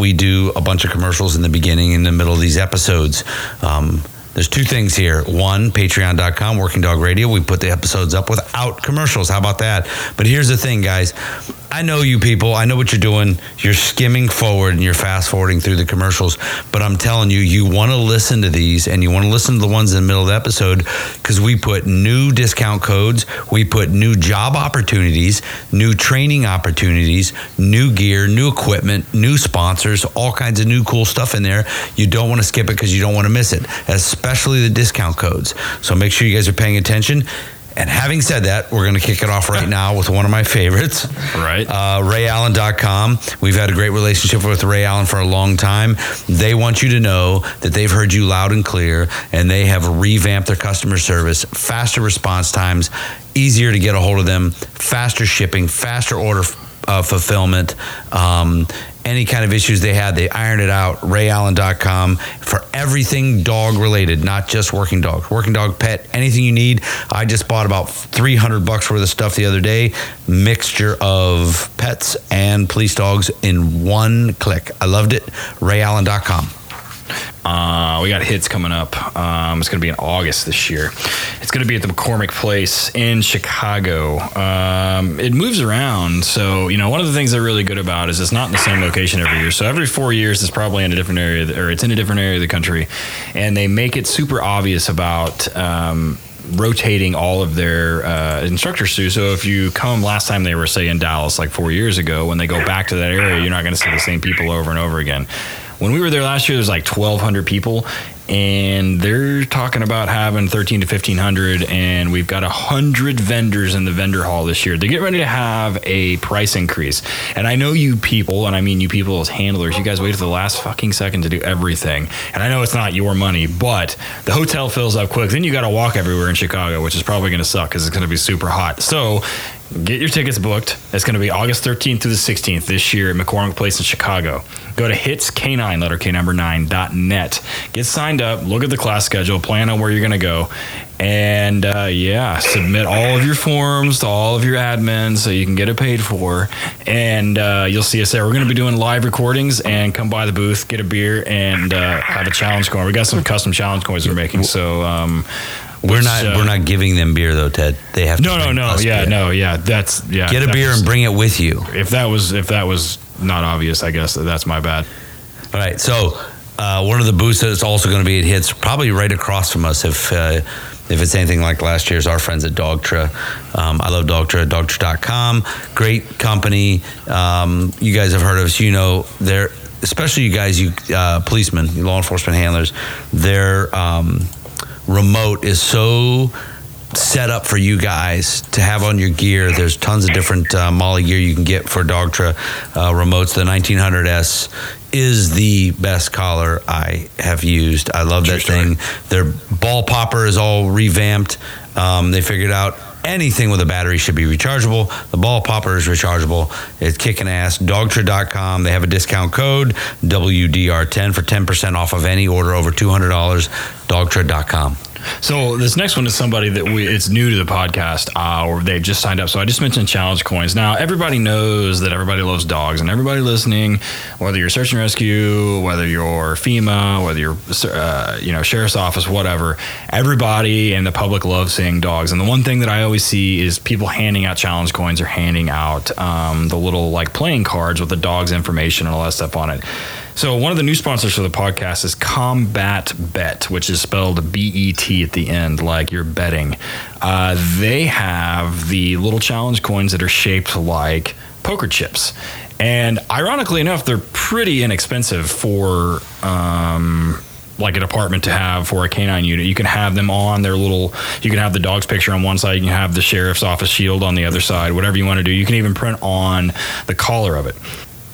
we do a bunch of commercials in the beginning and the middle of these episodes. Um, there's two things here. One, patreon.com, Working Dog Radio. We put the episodes up without commercials. How about that? But here's the thing, guys. I know you people. I know what you're doing. You're skimming forward and you're fast forwarding through the commercials. But I'm telling you, you want to listen to these and you want to listen to the ones in the middle of the episode because we put new discount codes, we put new job opportunities, new training opportunities, new gear, new equipment, new sponsors, all kinds of new cool stuff in there. You don't want to skip it because you don't want to miss it, especially the discount codes. So make sure you guys are paying attention. And having said that, we're going to kick it off right now with one of my favorites. Right. Uh, RayAllen.com. We've had a great relationship with Ray Allen for a long time. They want you to know that they've heard you loud and clear and they have revamped their customer service, faster response times, easier to get a hold of them, faster shipping, faster order uh, fulfillment. Um, any kind of issues they had, they ironed it out. RayAllen.com for everything dog related, not just working dogs. Working dog, pet, anything you need. I just bought about 300 bucks worth of stuff the other day. Mixture of pets and police dogs in one click. I loved it. RayAllen.com. Uh, we got hits coming up. Um, it's going to be in August this year. It's going to be at the McCormick Place in Chicago. Um, it moves around, so you know one of the things they're really good about is it's not in the same location every year. So every four years, it's probably in a different area, or it's in a different area of the country, and they make it super obvious about. Um, rotating all of their uh, instructors too. So if you come last time they were say in Dallas like four years ago, when they go back to that area, you're not going to see the same people over and over again. When we were there last year, there was like 1,200 people, and they're talking about having 13 to 1,500, and we've got 100 vendors in the vendor hall this year. they're getting ready to have a price increase. And I know you people, and I mean you people as handlers, you guys wait to the last fucking second to do everything. And I know it's not your money, but the hotel fills up quick. Then you got to walk everywhere in Chicago, which is probably going to suck because it's going to be super hot. So Get your tickets booked. It's going to be August 13th through the 16th this year at McCormick Place in Chicago. Go to hitsk9, letter K number 9.net. Get signed up, look at the class schedule, plan on where you're going to go, and uh, yeah, submit all of your forms to all of your admins so you can get it paid for. And uh, you'll see us there. We're going to be doing live recordings and come by the booth, get a beer, and uh, have a challenge coin. We got some custom challenge coins we're making. So, um, We're not uh, we're not giving them beer though, Ted. They have to No, no, no. Yeah, beer. no, yeah. That's yeah. Get a beer was- and bring it with you. If that was if that was not obvious, I guess that's my bad. All right. So uh, one of the booths that's also going to be at Hits, probably right across from us, if uh, if it's anything like last year's, our friends at Dogtra. Um, I love Dogtra. Dogtra.com. Great company. Um, you guys have heard of us. You know they're especially you guys, you uh, policemen, law enforcement handlers. Their um, remote is so set up for you guys to have on your gear. There's tons of different uh, MOLLE gear you can get for Dogtra uh, remotes. The 1900S is the best collar I have used. I love that story. thing. Their ball popper is all revamped. Um, they figured out anything with a battery should be rechargeable. The ball popper is rechargeable. It's kicking ass. Dogtra.com. They have a discount code WDR10 for 10% off of any order over $200. Dogtra.com. So this next one is somebody that we it's new to the podcast, uh, or they just signed up. So I just mentioned challenge coins. Now everybody knows that everybody loves dogs, and everybody listening, whether you're search and rescue, whether you're FEMA, whether you're uh, you know sheriff's office, whatever, everybody and the public loves seeing dogs. And the one thing that I always see is people handing out challenge coins or handing out um, the little like playing cards with the dog's information and all that stuff on it. So one of the new sponsors for the podcast is Combat Bet, which is spelled B E T at the end, like you're betting. Uh, they have the little challenge coins that are shaped like poker chips, and ironically enough, they're pretty inexpensive for. Um, like a department to have for a canine unit. You can have them on their little, you can have the dog's picture on one side, you can have the sheriff's office shield on the other side, whatever you want to do. You can even print on the collar of it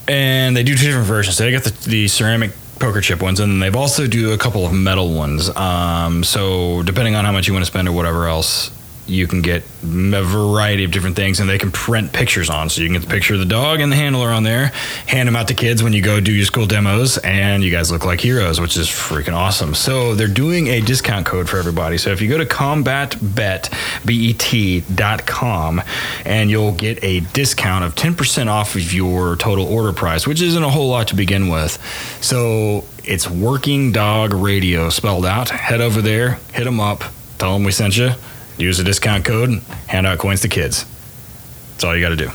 and they do two different versions. They got the, the ceramic poker chip ones, and they've also do a couple of metal ones. Um, so depending on how much you want to spend or whatever else, you can get a variety of different things and they can print pictures on. So you can get the picture of the dog and the handler on there. Hand them out to kids when you go do your school demos and you guys look like heroes which is freaking awesome. So they're doing a discount code for everybody. So if you go to combatbet.com and you'll get a discount of 10% off of your total order price which isn't a whole lot to begin with. So it's working dog radio spelled out. Head over there hit them up tell them we sent you use the discount code, and hand out coins to kids. That's all you got to do.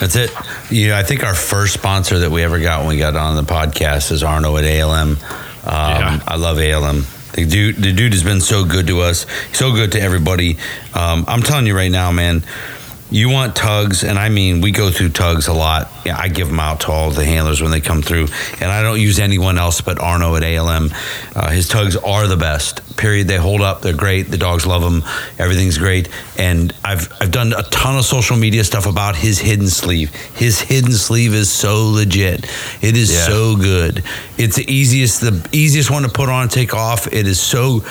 That's it. Yeah, I think our first sponsor that we ever got when we got on the podcast is Arno at ALM. Um, yeah. I love ALM. The dude, the dude has been so good to us, so good to everybody. Um, I'm telling you right now, man you want tugs, and I mean, we go through tugs a lot. Yeah, I give them out to all the handlers when they come through, and I don't use anyone else but Arno at ALM. Uh, his tugs are the best. Period. They hold up. They're great. The dogs love them. Everything's great. And I've I've done a ton of social media stuff about his hidden sleeve. His hidden sleeve is so legit. It is yeah. so good. It's the easiest the easiest one to put on and take off. It is so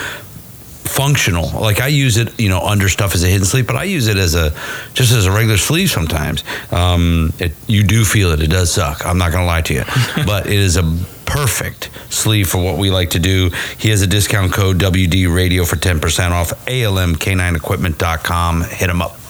functional. Like I use it, you know, under stuff as a hidden sleeve, but I use it as a just as a regular sleeve sometimes. Um, it, you do feel it. It does suck. I'm not going to lie to you, but it is a perfect sleeve for what we like to do. He has a discount code WD Radio for 10% off. ALMK9equipment.com. Hit him up.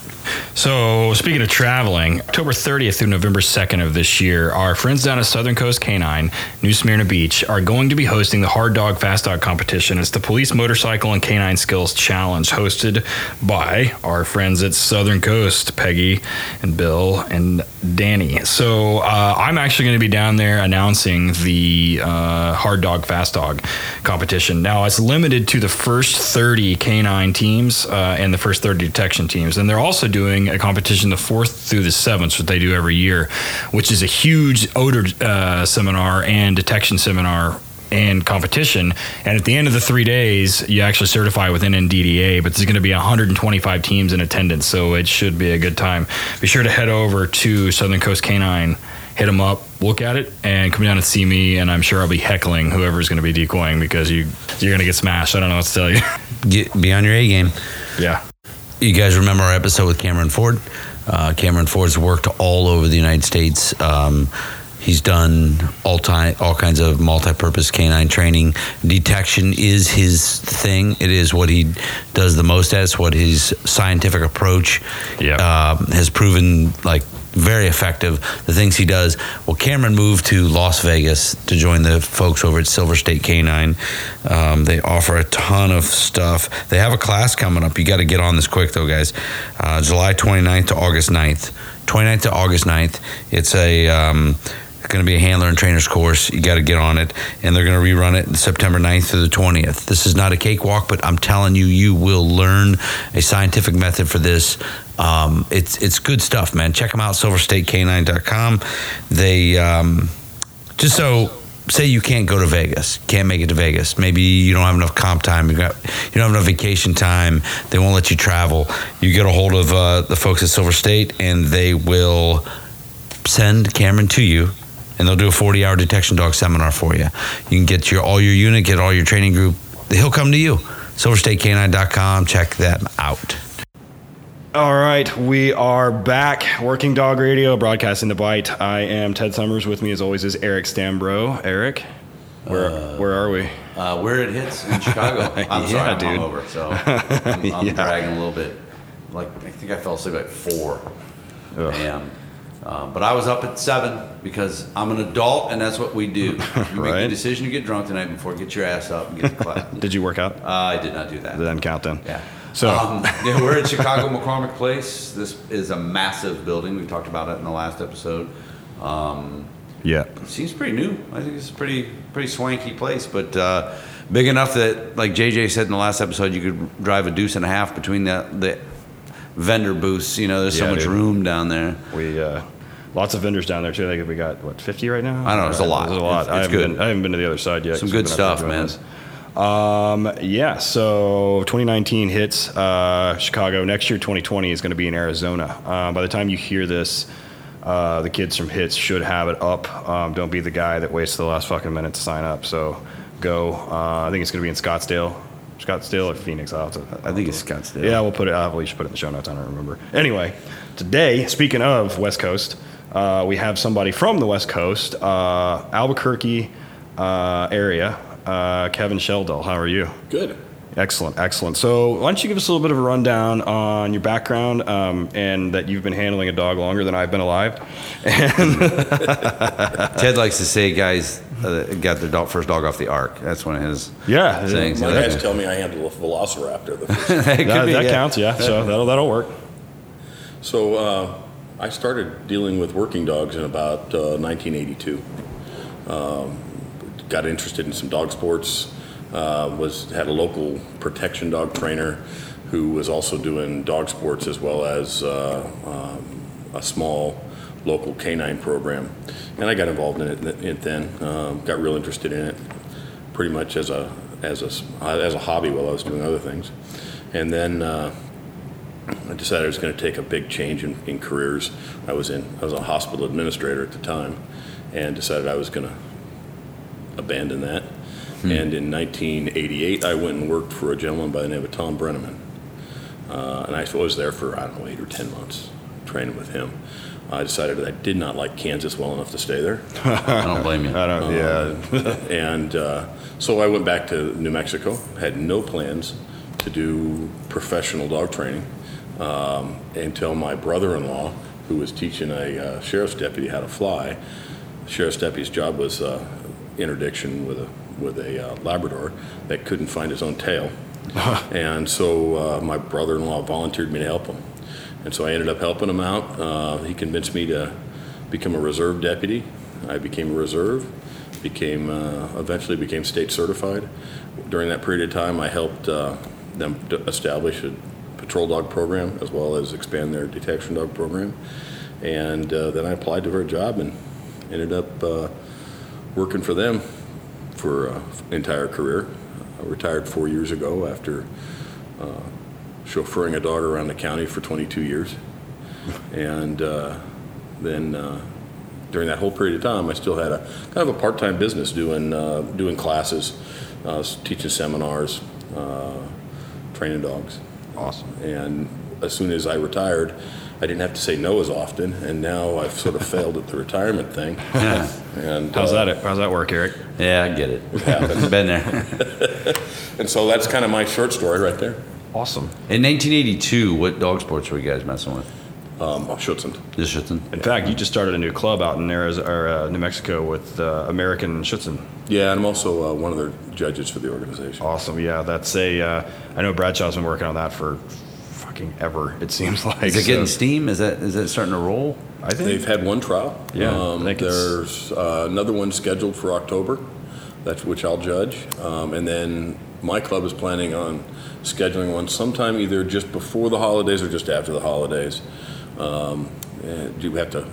So, speaking of traveling, October 30th through November 2nd of this year, our friends down at Southern Coast Canine, New Smyrna Beach, are going to be hosting the Hard Dog Fast Dog competition. It's the Police Motorcycle and Canine Skills Challenge, hosted by our friends at Southern Coast, Peggy and Bill and Danny. So, uh, I'm actually going to be down there announcing the uh, Hard Dog Fast Dog competition. Now, it's limited to the first 30 canine teams uh, and the first 30 detection teams, and they're also doing a competition the fourth through the seventh, which they do every year, which is a huge odor uh, seminar and detection seminar and competition. And at the end of the three days, you actually certify with NNDDA, but there's going to be 125 teams in attendance, so it should be a good time. Be sure to head over to Southern Coast Canine, hit them up, look at it, and come down and see me. And I'm sure I'll be heckling whoever's going to be decoying because you you're going to get smashed. I don't know what to tell you. Get, be on your A game. Yeah. You guys remember our episode with Cameron Ford? Uh, Cameron Ford's worked all over the United States. Um, he's done all time, all kinds of multi-purpose canine training. Detection is his thing. It is what he does the most at. It's what his scientific approach yep. uh, has proven like very effective. The things he does. Well, Cameron moved to Las Vegas to join the folks over at Silver State Canine. Um, they offer a ton of stuff. They have a class coming up. You got to get on this quick, though, guys. Uh, July 29th to August 9th. 29th to August 9th. It's a. Um, going to be a handler and trainers course. You got to get on it, and they're going to rerun it September 9th through the 20th. This is not a cakewalk, but I'm telling you, you will learn a scientific method for this. Um, it's it's good stuff, man. Check them out, silverstatecanine.com. They um, just so say you can't go to Vegas, can't make it to Vegas. Maybe you don't have enough comp time. You got you don't have enough vacation time. They won't let you travel. You get a hold of uh, the folks at Silver State, and they will send Cameron to you and they'll do a 40 hour detection dog seminar for you. You can get your all your unit, get all your training group. He'll come to you. SilverStateK9.com. Check them out. All right, we are back. Working Dog Radio, broadcasting the bite. I am Ted Summers. With me, as always, is Eric Stambro. Eric, where uh, where are we? Uh, where it hits in Chicago. I'm yeah, sorry, I'm dude. over, so I'm, I'm yeah. bragging a little bit. Like I think I fell asleep at four a.m. Uh, but I was up at seven because I'm an adult and that's what we do. You make the decision to get drunk tonight night before, get your ass up and get to class. did you work out? Uh, I did not do that. Did not count then? Yeah. So um, yeah, we're at Chicago McCormick Place. This is a massive building. We talked about it in the last episode. Um, yeah. Seems pretty new. I think it's a pretty pretty swanky place, but uh, big enough that, like JJ said in the last episode, you could drive a deuce and a half between the the vendor booths. You know, there's Yeah, so much dude. room down there. we uh, lots of vendors down there too. I think we got what 50 right now. I don't know, it's a lot. There's a lot. It's- I, it's haven't good. Been, I haven't been to the other side yet. Some good we've been up stuff, man. this. Um, yeah. So 2019 hits uh, Chicago. Next year, 2020 is going to be in Arizona. Um, by the time you hear this. Uh, the kids from Hits should have it up. Um, don't be the guy that wastes the last fucking minute to sign up. So go. Uh, I think it's going to be in Scottsdale, Scottsdale or Phoenix. I'll have to, I think it's Scottsdale. Yeah, we'll put it. I believe should put it in the show notes. I don't remember. Anyway, today, speaking of West Coast, uh, we have somebody from the West Coast, uh, Albuquerque uh, area. Uh, Kevin Sheldahl, how are you? Good. Excellent, excellent. So, why don't you give us a little bit of a rundown on your background um, and that you've been handling a dog longer than I've been alive? And Ted likes to say guys uh, got their dog, first dog off the ark. That's one of his yeah, sayings. My So that- guys tell me I handled a velociraptor. The first. that that, be, that yeah. counts. Yeah, so that'll that'll work. so uh, I started dealing with working dogs in about uh, 1982. Um, got interested in some dog sports. Uh, was had a local protection dog trainer who was also doing dog sports as well as uh, um, a small local canine program, and I got involved in it, it then. Um, got real interested in it, pretty much as a as a as a hobby while I was doing other things, and then. Uh, I decided I was going to take a big change in, in careers. I was in I was a hospital administrator at the time, and decided I was going to abandon that. And in 1988, I went and worked for a gentleman by the name of Tom Brenneman, uh, and I was there for I don't know eight or ten months training with him. I decided that I did not like Kansas well enough to stay there. I don't blame you. I don't. yeah, and uh, so I went back to New Mexico. Had no plans to do professional dog training um, until my brother-in-law, who was teaching a uh, sheriff's deputy how to fly. The sheriff's deputy's job was uh, interdiction with a with a uh, Labrador that couldn't find his own tail, and so uh, my brother-in-law volunteered me to help him. And so I ended up helping him out. Uh, he convinced me to become a reserve deputy. I became a reserve, became uh, eventually became state certified. During that period of time, I helped uh, them establish a patrol dog program as well as expand their detection dog program. And uh, then I applied to for a job and ended up uh, working for them for an entire career. I retired four years ago after uh, chauffeuring a dog around the county for 22 years. And uh, then uh, during that whole period of time, I still had a kind of a part-time business doing uh, doing classes, uh, teaching seminars, uh, training dogs. awesome. And as soon as I retired, I didn't have to say no as often. And now I've sort of failed at the retirement thing. And How's uh, that? How's that work, Eric? Yeah, I get it. happened. Been there. And so that's kind of my short story right there. Awesome. In 1982, what dog sports were you guys messing with? Um, Schutzhund. Just Schutzhund? In fact, you just started a new club out in Arizona, or, uh, New Mexico with uh, American Schutzhund. Yeah, and I'm also uh, one of the judges for the organization. Awesome. Yeah, that's a. Uh, I know Bradshaw's been working on that for fucking ever. It seems like. Is it getting So, steam? Is that is that starting to roll? I think. They've had one trial. Yeah, Um, I think there's uh, another one scheduled for October, that's which I'll judge. Um, and then my club is planning on scheduling one sometime either just before the holidays or just after the holidays. Um, and you have to.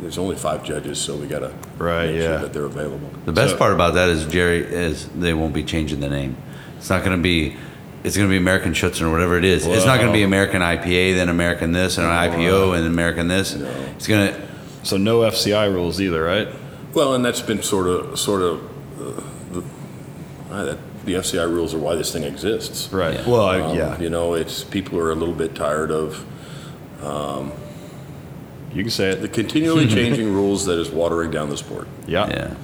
There's only five judges, so we got to Right, make yeah. sure that they're available. The best So- part about that is Jerry is they won't be changing the name. It's not going to be. It's going to be American Schutzhund or whatever it is. It's not going to be American IPA, then American this, and an IPO, and American this. No. It's going to. So no FCI rules either, right? Well, and that's been sort of sort of uh, the, uh, that, the FCI rules are why this thing exists. Right. Yeah. Well, I- Um, yeah. You know, it's people are a little bit tired of You can say it. the continually changing rules that is watering down the sport. Yeah. Yeah.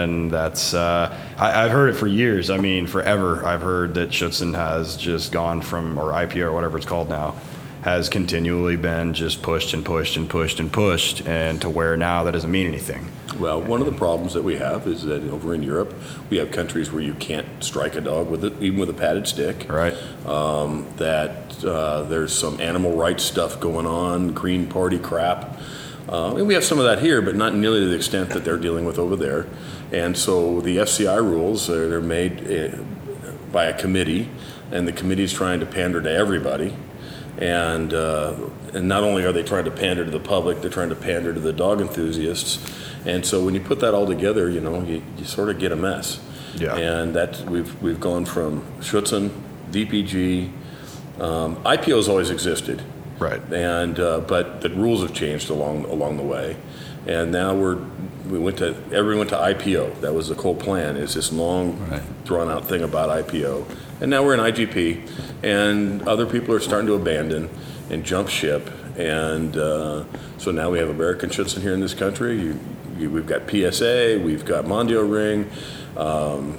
And that's. Uh, I, I've heard it for years. I mean, forever. I've heard that Schutzhund has just gone from, or IPO or whatever it's called now, has continually been just pushed and pushed and pushed and pushed, and to where now that doesn't mean anything. Well, one of the problems that we have is that over in Europe, we have countries where you can't strike a dog with it, even with a padded stick. Right. Um, that uh, there's some animal rights stuff going on, Green Party crap. Uh, and we have some of that here, but not nearly to the extent that they're dealing with over there. And so the FCI rules are they're made uh, by a committee, and the committee is trying to pander to everybody. And uh, and not only are they trying to pander to the public, they're trying to pander to the dog enthusiasts. And so when you put that all together, you know, you, you sort of get a mess. Yeah. And that we've we've gone from Schutzhund, DPG, um, IPO's always existed. Right. And uh, but the rules have changed along along the way, and now we're we went to everyone went to IPO. That was the whole plan. Is this long Right. drawn out thing about IPO, and now we're in IGP, and other people are starting to abandon and jump ship, and uh, so now we have American Schutzhund here in this country. You, you, we've got PSA, we've got Mondio Ring. Um,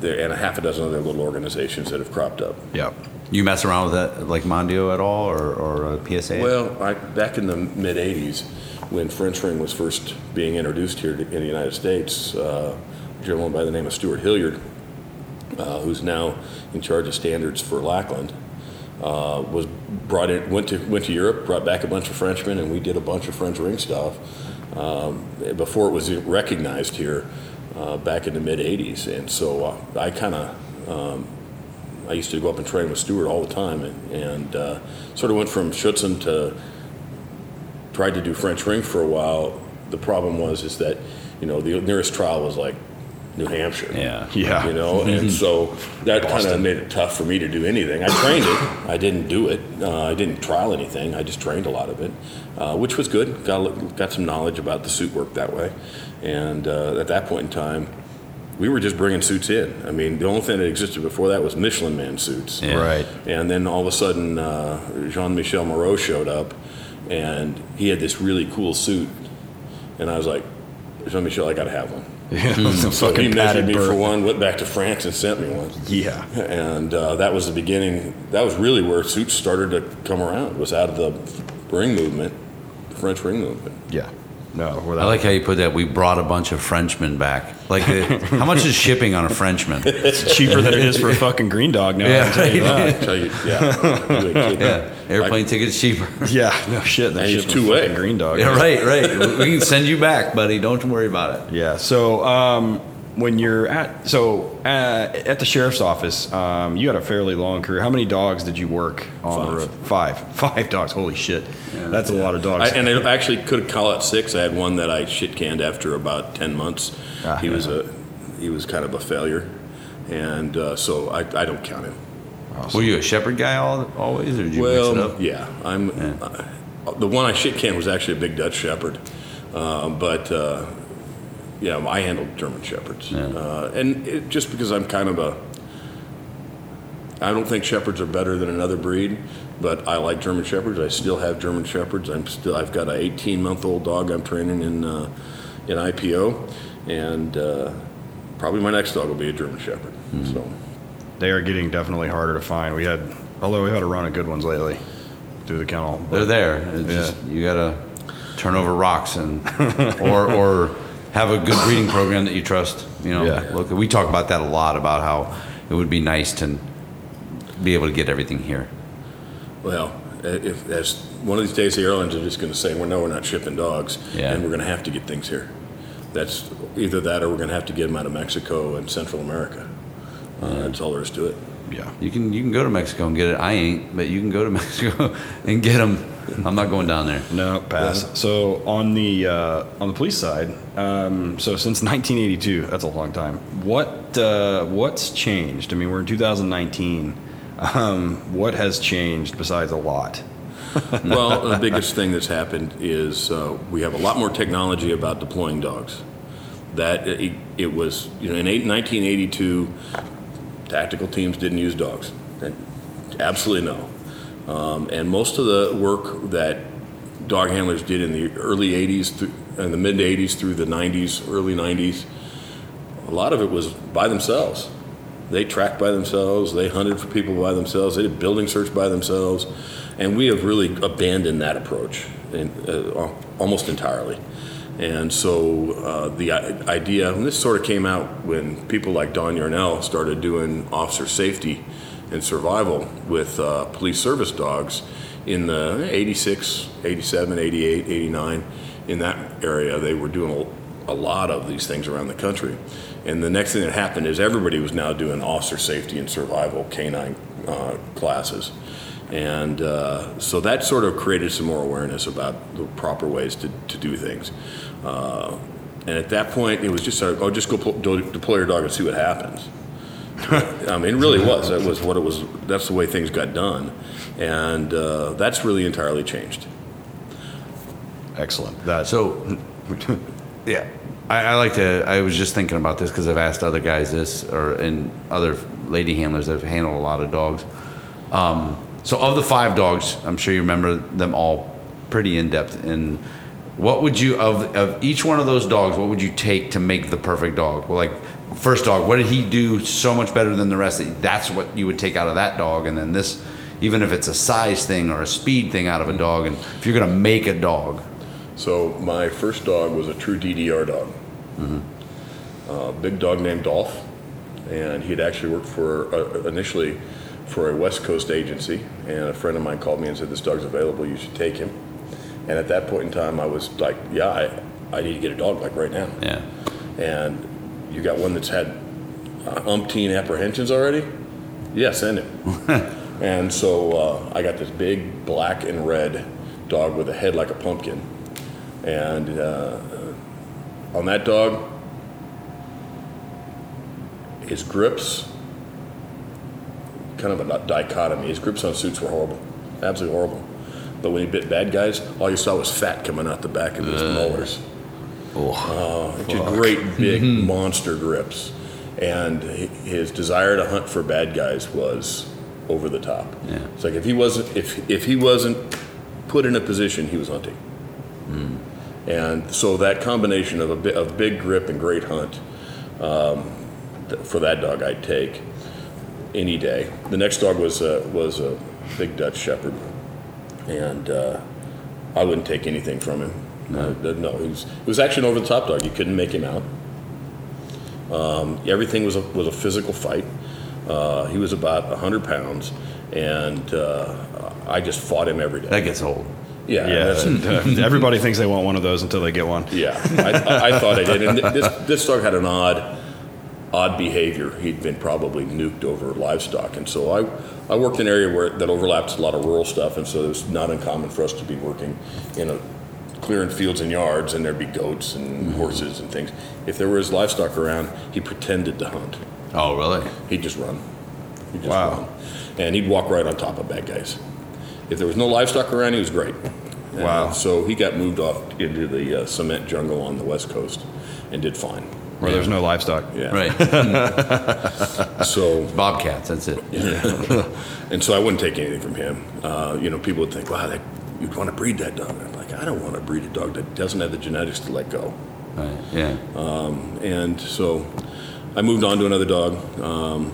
there, and a half a dozen other little organizations that have cropped up. Yep. You mess around with that, like Mondio at all, or, or uh, PSA? Well, I, back in the mid '80s, when French ring was first being introduced here to, in the United States, uh, a gentleman by the name of Stewart Hilliard, uh, who's now in charge of standards for Lackland, uh, was brought in, went to went to Europe, brought back a bunch of Frenchmen, and we did a bunch of French ring stuff um, before it was recognized here uh, back in the mid '80s. And so uh, I kind of um, I used to go up and train with Stewart all the time, and, and uh, sort of went from Schutzhund to tried to do French ring for a while. The problem was is that you know the nearest trial was like New Hampshire. Yeah. Yeah. You know, and so that kind of made it tough for me to do anything. I trained it. I didn't do it. Uh, I didn't trial anything. I just trained a lot of it, uh, which was good. Got got some knowledge about the suit work that way, and uh, at that point in time, we were just bringing suits in. I mean, the only thing that existed before that was Michelin Man suits. Yeah. Right. And then all of a sudden, uh, Jean Michel Moreau showed up, and he had this really cool suit. And I was like, Jean Michel, I got to have one. Yeah. So he Fucking measured padded me for one, went back to France, and sent me one. Yeah. And uh, that was the beginning. That was really where suits started to come around. Was out of the ring movement, the French ring movement. Yeah. No. I like how you put that. We brought a bunch of Frenchmen back. Like, uh, how much is shipping on a Frenchman? it's cheaper than it is for a fucking green dog now. Yeah. I'll tell you that. I tell you, yeah, you. Yeah, airplane tickets cheaper. Yeah. No shit. That And shit's it's two-way. Green dog. Yeah, right, right. We can send you back, buddy. Don't worry about it. Yeah. So um, when you're at so uh, at the sheriff's office, um, you had a fairly long career. How many dogs did you work on the Five. road? Five. Five dogs. Holy shit. That's a lot of dogs. I, and I actually could call it six. I had one that I shit canned after about ten months. Ah, he was a he was kind of a failure, and uh, so I, I don't count him. Were you a shepherd guy all, always, or did you mix it up? yeah, I'm. Uh, the one I shit canned was actually a big Dutch Shepherd, uh, but uh, yeah, I handled German Shepherds, Yeah. uh, and it, just because I'm kind of a. I don't think Shepherds are better than another breed, but I like German Shepherds. I still have German Shepherds. I'm still. I've got an 18 month old dog I'm training in uh, in IPO, and uh, probably my next dog will be a German Shepherd. So. They are getting definitely harder to find. We had, although we had a run of good ones lately through the kennel. They're there. It's just, you gotta turn over rocks and or or have a good breeding program that you trust. You know, Yeah. look, we talk about that a lot about how it would be nice to be able to get everything here. Well, if as one of these days the airlines are just going to say, "Well, no, we're not shipping dogs," Yeah. and we're going to have to get things here. That's either that, or we're going to have to get them out of Mexico and Central America. Uh, that's all there is to it. Yeah. You can you can go to Mexico and get it. I ain't, but you can go to Mexico and get them. I'm not going down there. No, pass. So on the uh, on the police side, um, so since 1982, that's a long time. What uh, what's changed? I mean, we're in 2019. Um, what has changed besides a lot? well, the biggest thing that's happened is uh, we have a lot more technology about deploying dogs. That it, it was, you know, in eight, 1982, tactical teams didn't use dogs. Absolutely no. Um, and most of the work that dog handlers did in the early 80s, through, in the mid 80s through the 90s, early 90s, a lot of it was by themselves. They tracked by themselves. They hunted for people by themselves. They did building search by themselves, and we have really abandoned that approach in, uh, almost entirely. And so uh, the idea, and this sort of came out when people like Don Yarnell started doing officer safety and survival with uh, police service dogs in the 86, 87, 88, 89. In that area, they were doing a, lot of these things around the country. And the next thing that happened is everybody was now doing officer safety and survival canine uh, classes. And uh, so that sort of created some more awareness about the proper ways to, to do things. Uh, and at that point, it was just, of, oh, just go pl- deploy your dog and see what happens. I mean, it really was. That was what it was. That's the way things got done, and uh, that's really entirely changed. Excellent. That's So, yeah, I, I like to. I was just thinking about this because I've asked other guys this, or and other lady handlers that have handled a lot of dogs. Um, so, of the five dogs, I'm sure you remember them all pretty in depth. And what would you of of each one of those dogs? What would you take to make the perfect dog? Well, like first dog, what did he do so much better than the rest? That that's what you would take out of that dog, and then this. Even if it's a size thing or a speed thing out of a dog, and if you're gonna make a dog, So my first dog was a true DDR dog. A big dog named Dolph, and he had actually worked for uh, initially for a West Coast agency. And a friend of mine called me and said, "This dog's available. You should take him." And at that point in time, I was like, "Yeah, I, I need to get a dog like right now." yeah. And you got one that's had uh, umpteen apprehensions already? Yeah, send him. and so uh, I got this big black and red dog with a head like a pumpkin. And uh, on that dog, his grips, kind of a dichotomy. His grips on suits were horrible, absolutely horrible. But when he bit bad guys, all you saw was fat coming out the back of his molars. Uh, just great big monster grips, and his desire to hunt for bad guys was over the top. Yeah. It's like if he wasn't if if he wasn't put in a position, he was hunting. And so that combination of a bi- of big grip and great hunt, um, th- for that dog, I'd take any day. The next dog was a, was a big Dutch Shepherd, and uh, I wouldn't take anything from him. No, no, he was he was actually an over the top dog. You couldn't make him out. Um, everything was a, was a physical fight. Uh, he was about hundred pounds, and uh, I just fought him every day. That gets old. Yeah, yeah. that's- everybody thinks they want one of those until they get one. yeah, I, I, I thought I did. And this, this dog had an odd, odd behavior. He'd been probably nuked over livestock, and so I, I worked in an area where that overlapped a lot of rural stuff, and so it was not uncommon for us to be working in a clearing fields and yards, and there'd be goats and horses and things. If there was livestock around, he pretended to hunt. Oh, really? He'd just run. He'd just Wow. run, and he'd walk right on top of bad guys. If there was no livestock around, he was great. And Wow. So he got moved off into the uh, cement jungle on the west coast, and did fine. Where there's no livestock. Yeah. Right. So Bobcats. That's it. and so I wouldn't take anything from him. Uh, you know, people would think, "Wow, that, you'd want to breed that dog." I'm like, I don't want to breed a dog that doesn't have the genetics to let go. Right. Yeah. And so I moved on to another dog. Um,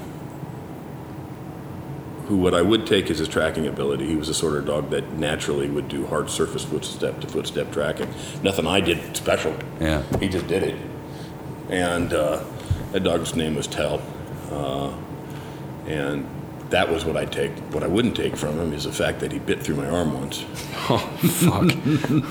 who what I would take is his tracking ability. He was the sort of dog that naturally would do hard surface footstep to footstep tracking. Nothing I did special. Yeah. He just did it. And uh, that dog's name was Tell. Uh, and that was what I'd take. What I wouldn't take from him is the fact that he bit through my arm once. Oh fuck.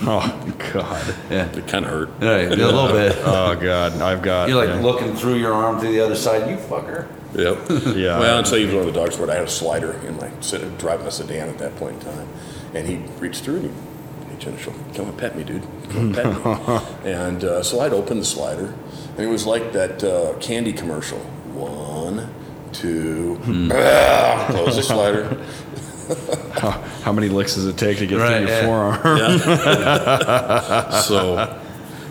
oh god. It kind of hurt. Right. A little bit. Oh god. I've got. You're like yeah. looking through your arm to the other side. You fucker. Yep. Yeah. Well, and so he was one of the dogs where I had a slider in my driving a sedan at that point in time, and he reached through and he, hey, Jennifer, come and pet me, dude. Come and pet me. and uh, so I'd open the slider, and it was like that uh, candy commercial. One, two, ah, close the slider. How many licks does it take to get Right, through your yeah. forearm? so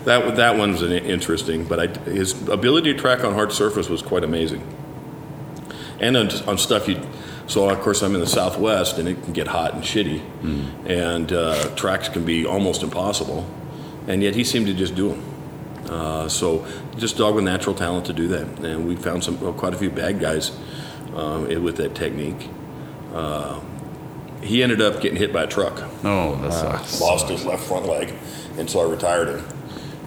that that one's an interesting, but I, his ability to track on hard surface was quite amazing. And on, on stuff you, so of course I'm in the Southwest and it can get hot and shitty, and uh, tracks can be almost impossible, and yet he seemed to just do them. Uh, so just dog with natural talent to do that, and we found some well, quite a few bad guys um, with that technique. Uh, he ended up getting hit by a truck Oh, that sucks. lost his left front leg, and so I retired him.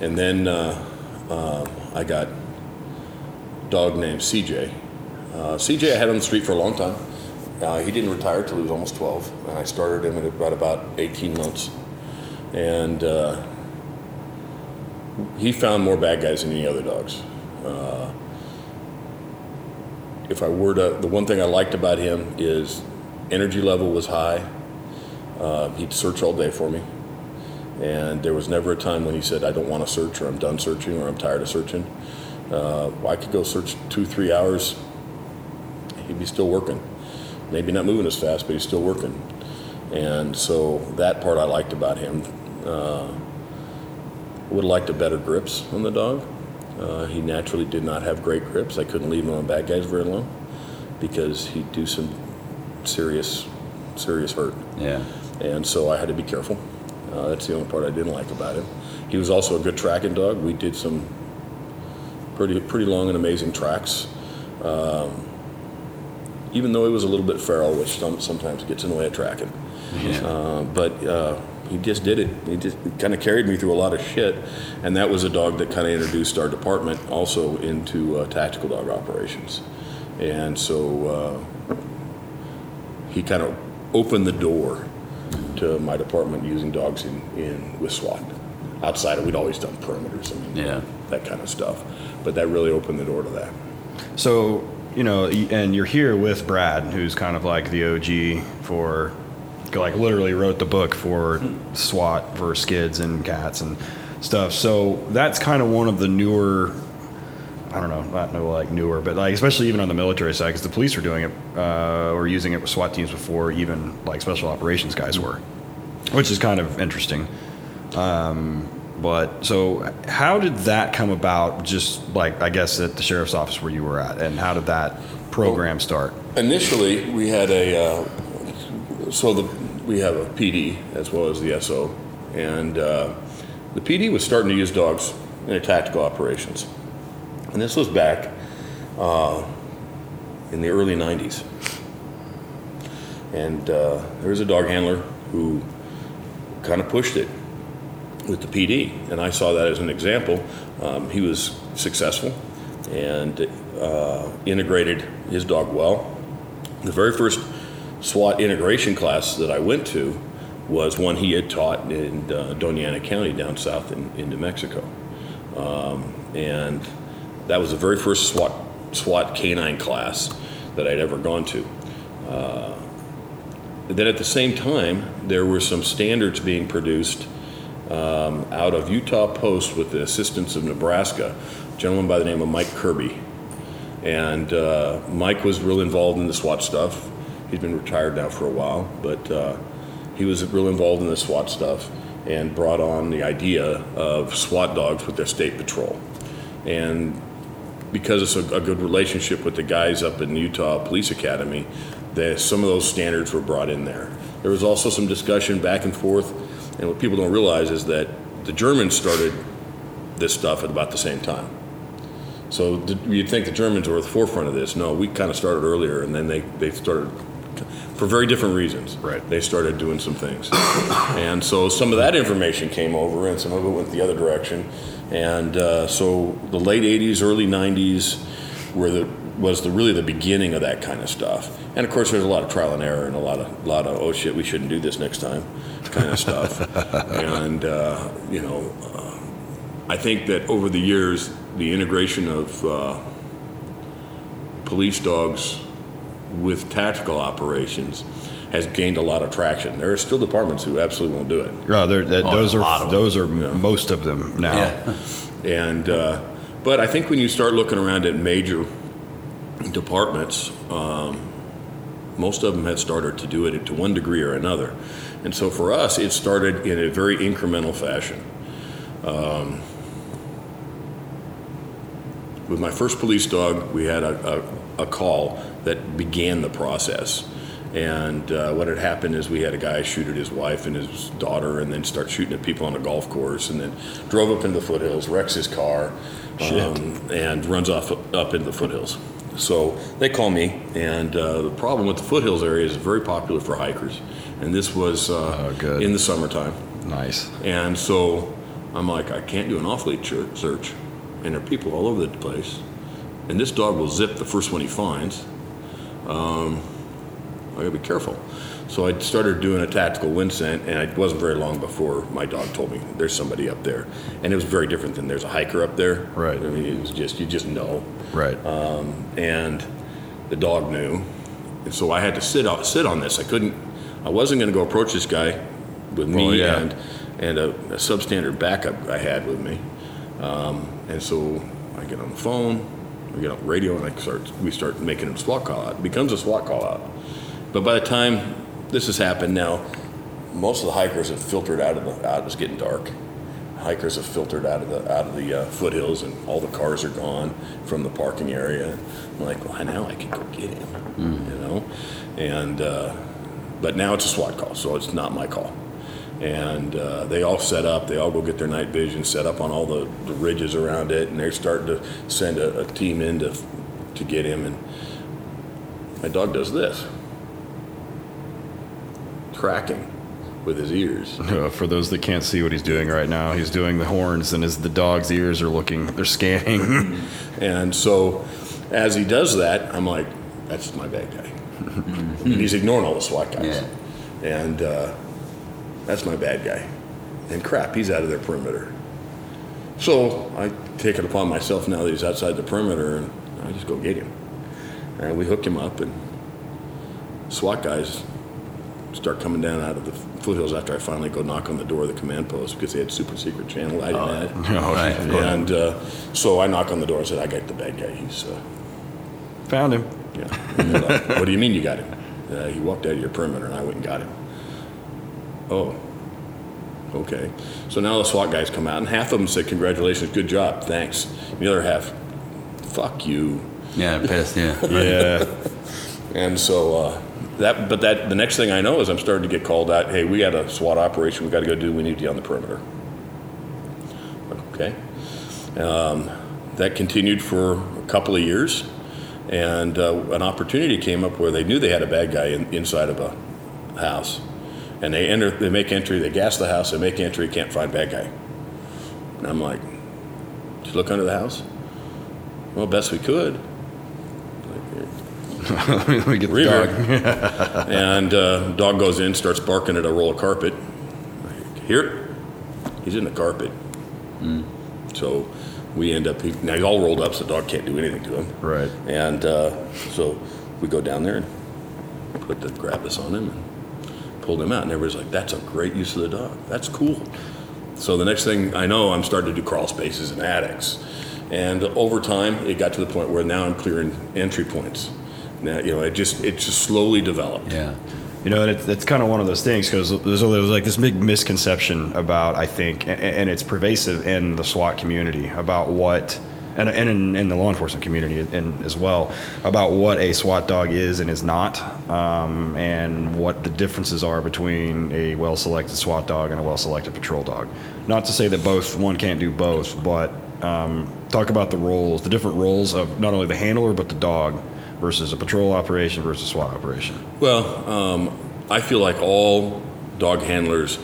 And then uh, uh, I got a dog named CJ. Uh, CJ I had on the street for a long time. Uh, he didn't retire till he was almost 12, and I started him at about about 18 months. And uh, he found more bad guys than any other dogs. Uh, if I were to, the one thing I liked about him is energy level was high. Uh, he'd search all day for me. And there was never a time when he said, I don't want to search, or I'm done searching, or I'm tired of searching. Uh, I could go search two, three hours he'd be still working. Maybe not moving as fast, but he's still working. And so that part I liked about him. Uh, would have liked a better grips on the dog. Uh, he naturally did not have great grips. I couldn't leave him on bad guys very long because he'd do some serious, serious hurt. Yeah. And so I had to be careful. Uh, that's the only part I didn't like about him. He was also a good tracking dog. We did some pretty pretty long and amazing tracks. Um, even though he was a little bit feral, which some, sometimes gets in the way of tracking. Yeah. Uh, but uh, he just did it. He just kind of carried me through a lot of shit, and that was a dog that kind of introduced our department also into uh, tactical dog operations, and so uh, he kind of opened the door to my department using dogs in, in with SWAT. Outside, of, we'd always done perimeters, I mean, Yeah. that kind of stuff, but that really opened the door to that. So, you know, and you're here with Brad, who's kind of like the OG for, like, literally wrote the book for SWAT for skids and cats and stuff. So that's kind of one of the newer, I don't know, not no like newer, but like especially even on the military side, because the police were doing it uh, or using it with SWAT teams before even like special operations guys were, which is kind of interesting. Um, but so, how did that come about? Just like I guess at the sheriff's office where you were at, and how did that program start? Initially, we had a uh, so the we have a PD as well as the SO, and uh, the PD was starting to use dogs in their tactical operations, and this was back uh, in the early '90s. And uh, there was a dog handler who kind of pushed it with the PD, and I saw that as an example. Um, he was successful and uh, integrated his dog well. The very first SWAT integration class that I went to was one he had taught in uh, Doña Ana County down south in, in New Mexico. Um, and that was the very first SWAT, SWAT canine class that I'd ever gone to. Uh, then at the same time, there were some standards being produced um, out of Utah Post with the assistance of Nebraska, a gentleman by the name of Mike Kirby. And uh, Mike was real involved in the SWAT stuff. He's been retired now for a while, but uh, he was real involved in the SWAT stuff and brought on the idea of SWAT dogs with their state patrol. And because it's a, a good relationship with the guys up in Utah Police Academy, that some of those standards were brought in there. There was also some discussion back and forth, and what people don't realize is that the Germans started this stuff at about the same time. So the, you'd think the Germans were at the forefront of this. No, we kind of started earlier, and then they, they started, for very different reasons. Right. They started doing some things, and so some of that information came over, and some of it went the other direction. And uh, so the late '80s, early '90s were the was the really the beginning of that kind of stuff. And of course, there's a lot of trial and error and a lot of lot of oh shit, we shouldn't do this next time, kind of stuff. and uh, you know, uh, I think that over the years, the integration of uh, police dogs with tactical operations has gained a lot of traction. There are still departments who absolutely won't do it. Oh, that- Oh, those are those are most of them now. Yeah. And uh, but I think when you start looking around at major departments, um, most of them have started to do it to one degree or another. And so for us, it started in a very incremental fashion. Um, with my first police dog, we had a, a, a call that began the process. And uh, what had happened is we had a guy shoot at his wife and his daughter, and then start shooting at people on a golf course, and then drove up into the foothills, wrecks his car, um, and runs off up into the foothills. So they call me, and uh, the problem with the foothills area is it's very popular for hikers, and this was uh, Oh, good. in the summertime. Nice. And so I'm like, I can't do an off lead search. And there are people all over the place. And this dog will zip the first one he finds. Um, I gotta be careful. So I started doing a tactical wind scent, and it wasn't very long before my dog told me there's somebody up there. And it was very different than there's a hiker up there. Right. I mean, it was just, you just know Right. and the dog knew. And so I had to sit on, sit on this. I couldn't, I wasn't going to go approach this guy with me Well, yeah. and, and a, a substandard backup I had with me. Um, and so I get on the phone, I get on the radio and I start, we start making a SWAT call out. It becomes a SWAT call out. But by the time this has happened now, most of the hikers have filtered out of the, out, it's getting dark. Hikers have filtered out of the, out of the uh, foothills and all the cars are gone from the parking area. I'm like, well, now I can go get him, you know? And, uh, but now it's a SWAT call, so it's not my call. And uh, they all set up, they all go get their night vision set up on all the, the ridges around it, and they're starting to send a, a team in to, to get him. And my dog does this tracking with his ears. Uh, for those that can't see what he's doing right now, he's doing the horns, and as the dog's ears are looking, they're scanning. And so as he does that, I'm like, that's my bad guy. and he's ignoring all the SWAT guys. And uh, that's my bad guy. And crap, he's out of their perimeter. So I take it upon myself now that he's outside the perimeter and I just go get him. And we hook him up and SWAT guys start coming down out of the foothills after I finally go knock on the door of the command post because they had super secret channel I didn't have. Oh, right. And uh, so I knock on the door and said, I got the bad guy. He's, uh, Found him. yeah. And they're like, what do you mean you got him? Uh, he walked out of your perimeter and I went and got him. Oh, okay. So now the SWAT guys come out and half of them said, congratulations, good job, thanks. The other half, fuck you. Yeah, pissed. Yeah. Yeah. And so uh, that, but that the next thing I know is I'm starting to get called out. Hey, we got a SWAT operation. We got to go do. We need you on the perimeter. Okay. Um, that continued for a couple of years, and uh, an opportunity came up where they knew they had a bad guy in, inside of a house, and they enter. They make entry. They gas the house. They make entry. Can't find bad guy. And I'm like, did you look under the house? Well, best we could. Let me get the Reaver. dog. and uh, dog goes in, starts barking at a roll of carpet. Here, he's in the carpet. So we end up now he's all rolled up, so the dog can't do anything to him. Right. And uh, so we go down there and put the grab on him and pulled him out. And everybody's like, "That's a great use of the dog. That's cool." So the next thing I know, I'm starting to do crawl spaces and attics. And over time, it got to the point where now I'm clearing entry points. Now, you know, it just it just slowly developed. Yeah. You know, and it's, kind of one of those things because there's, there's like this big misconception about, I think, and, and it's pervasive in the SWAT community about what, and, and in, in the law enforcement community as well, about what a SWAT dog is and is not, um, and what the differences are between a well selected SWAT dog and a well selected patrol dog. Not to say that both, one can't do both, but um, talk about the roles, the different roles of not only the handler but the dog versus a patrol operation versus SWAT operation. Well, um, I feel like all dog handlers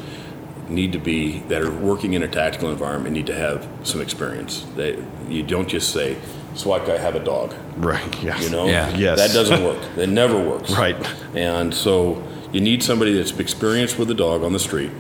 need to be that are working in a tactical environment need to have some experience. They, you don't just say, "SWAT guy, have a dog." Right. You know, Yeah. Yes. that doesn't work. It never works. Right. And so you need somebody that's experienced with a dog on the street,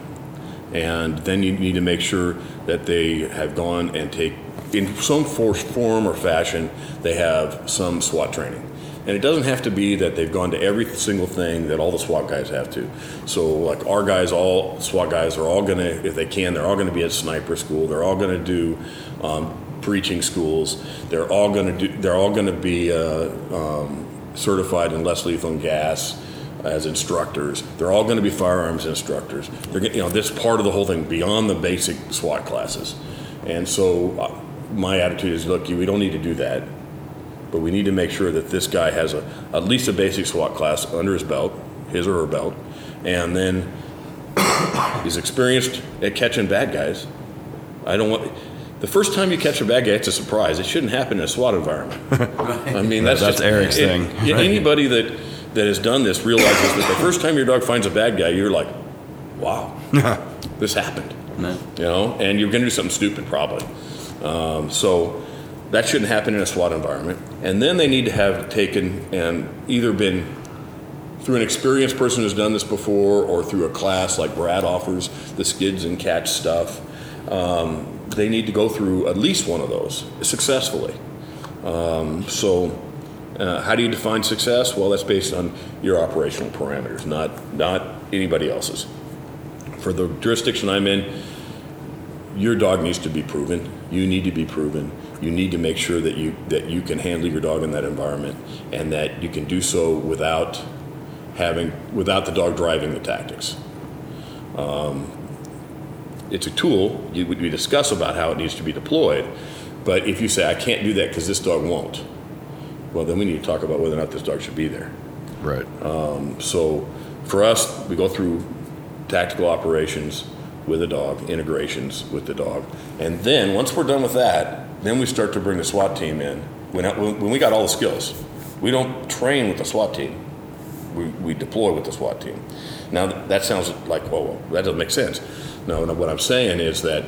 and then you need to make sure that they have gone and take, in some for- form or fashion, they have some SWAT training. And it doesn't have to be that they've gone to every single thing that all the SWAT guys have to. So, like our guys, all SWAT guys are all gonna, if they can, they're all gonna be at sniper school. They're all gonna do um, breaching schools. They're all gonna do. They're all gonna be uh, um, certified in less lethal gas as instructors. They're all going to be firearms instructors. They're you know this part of the whole thing beyond the basic SWAT classes. And so uh, my attitude is, look, we don't need to do that, but we need to make sure that this guy has a at least a basic SWAT class under his belt, his or her belt, and then is experienced at catching bad guys. I don't want. The first time you catch a bad guy, it's a surprise. It shouldn't happen in a SWAT environment. I mean, that's, That's just, Eric's it- thing. yeah, Anybody that, that has done this realizes that the first time your dog finds a bad guy, you're like, wow, this happened. No. You know, and you're going to do something stupid probably. Um, so that shouldn't happen in a SWAT environment. And then they need to have taken and either been through an experienced person who's done this before or through a class like Brad offers, the skids and catch stuff. Um, they need to go through at least one of those successfully. Um, so, uh, how do you define success? Well, that's based on your operational parameters, not not anybody else's. For the jurisdiction I'm in, your dog needs to be proven. You need to be proven. You need to make sure that you that you can handle your dog in that environment, and that you can do so without having without the dog driving the tactics. Um, it's a tool. You, we discuss about how it needs to be deployed, but if you say I can't do that because this dog won't, well then we need to talk about whether or not this dog should be there. Right. So for us, we go through tactical operations with the dog, integrations with the dog, and then once we're done with that, then we start to bring the SWAT team in. When, when we got all the skills, we don't train with the SWAT team. We, we deploy with the SWAT team. Now that sounds like well, well that doesn't make sense. No, no, what I'm saying is that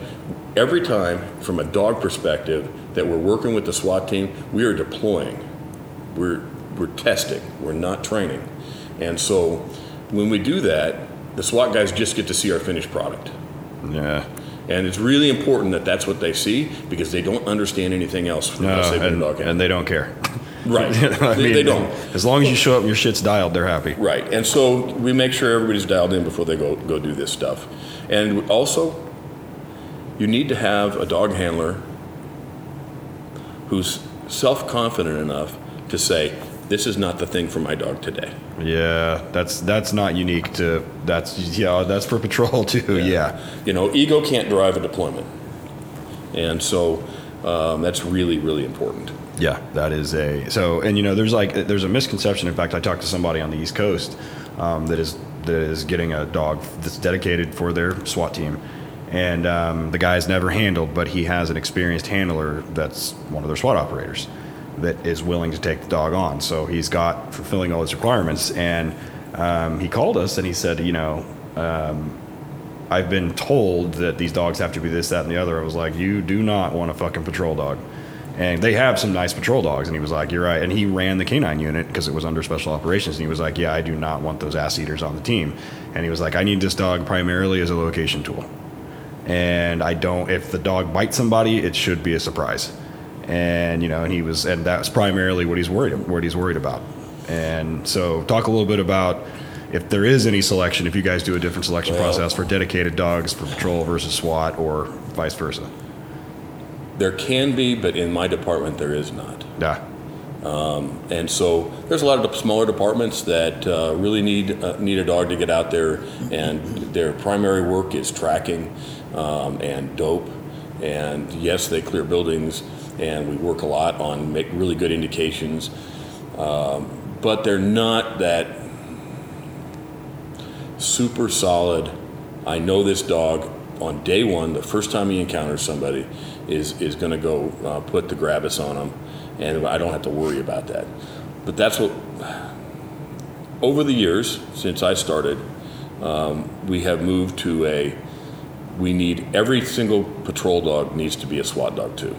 every time, from a dog perspective, that we're working with the SWAT team, we are deploying we're we're testing we're not training and so when we do that the swat guys just get to see our finished product Yeah. And it's really important that that's what they see because they don't understand anything else from No, unless they've been and, and they don't care. right. I they, mean, they don't. As long as you show up your shit's dialed, they're happy. right. And so we make sure everybody's dialed in before they go go do this stuff. And also you need to have a dog handler who's self-confident enough to say this is not the thing for my dog today Yeah, that's that's not unique to that's yeah that's for patrol too. Yeah. You know, ego can't drive a deployment. And so um, that's really, really important. Yeah, that is a so, and you know, there's like there's a misconception. In fact, I talked to somebody on the East Coast um, that is that is getting a dog that's dedicated for their SWAT team, and um, the guy's never handled, but he has an experienced handler that's one of their SWAT operators that is willing to take the dog on. So he's got fulfilling all his requirements, and um, he called us and he said, you know. Um, I've been told that these dogs have to be this, that, and the other. I was like, you do not want a fucking patrol dog. And they have some nice patrol dogs. And he was like, you're right. And he ran the canine unit because it was under special operations. And he was like, yeah, I do not want those ass eaters on the team. And he was like, I need this dog primarily as a location tool. And I don't, if the dog bites somebody, it should be a surprise. And, you know, and he was, and that's primarily what he's worried, what he's worried about. And so talk a little bit about if there is any selection, if you guys do a different selection Well- process for dedicated dogs for patrol versus SWAT or vice versa. There can be, but in my department, there is not. Yeah. And so there's a lot of smaller departments that uh, really need uh, need a dog to get out there, and their primary work is tracking um, and dope. And yes, they clear buildings, and we work a lot on make really good indications. Um, but they're not that super solid. I know this dog on day one, the first time he encounters somebody, is is going to go uh, put the Gravis on him, and I don't have to worry about that. But that's what. Over the years since I started, um, we have moved to a. We need every single patrol dog needs to be a SWAT dog too.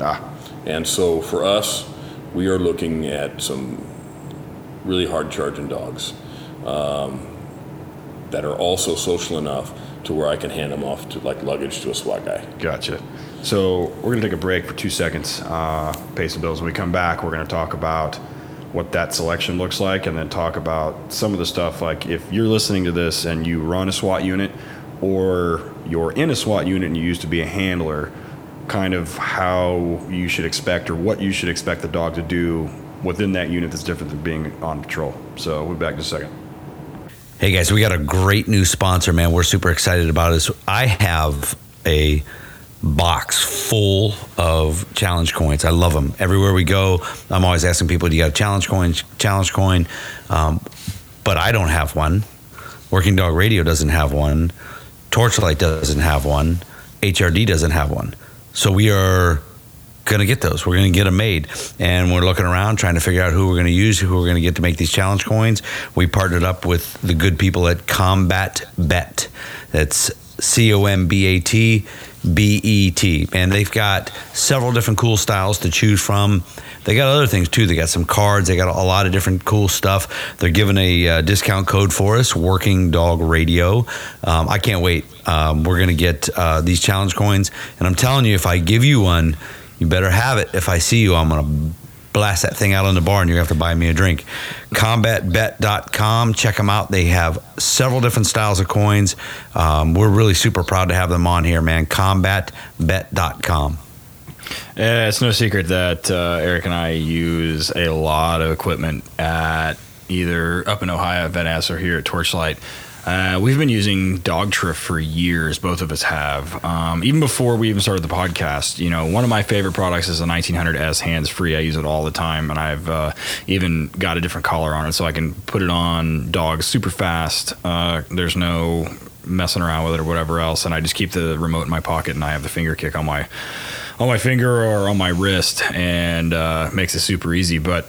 Ah. And so for us, we are looking at some really hard charging dogs um, that are also social enough to where I can hand them off to like luggage to a SWAT guy. Gotcha. So we're going to take a break for two seconds, uh, pay some bills. When we come back, we're going to talk about what that selection looks like and then talk about some of the stuff like if you're listening to this and you run a SWAT unit or you're in a SWAT unit and you used to be a handler, kind of how you should expect or what you should expect the dog to do within that unit that's different than being on patrol. So we'll be back in a second. Hey guys, we got a great new sponsor, man. We're super excited about this. I have a box full of challenge coins. I love them. Everywhere we go, I'm always asking people, "Do you got a challenge coin? Challenge coin?" Um, but I don't have one. Working Dog Radio doesn't have one. Torchlight doesn't have one. HRD doesn't have one. So we are going to get those. We're going to get them made. And we're looking around trying to figure out who we're going to use, who we're going to get to make these challenge coins. We partnered up with the good people at Combat Bet. That's C O M B A T B E T. And they've got several different cool styles to choose from. They got other things too. They got some cards. They got a lot of different cool stuff. They're giving a uh, discount code for us, Working Dog Radio. Um, I can't wait. Um, we're going to get uh, these challenge coins. And I'm telling you, if I give you one, you better have it. If I see you, I'm going to blast that thing out on the bar and you have to buy me a drink. CombatBet.com. Check them out. They have several different styles of coins. Um, we're really super proud to have them on here, man. CombatBet.com. Yeah, it's no secret that uh, Eric and I use a lot of equipment at either up in Ohio at VetAss or here at Torchlight. Uh, we've been using Dogtra for years. Both of us have. Um, even before we even started the podcast, you know, one of my favorite products is the 1900S hands free. I use it all the time, and I've uh, even got a different collar on it so I can put it on dogs super fast. Uh, there's no messing around with it or whatever else, and I just keep the remote in my pocket and I have the finger kick on my on my finger or on my wrist, and uh, makes it super easy. But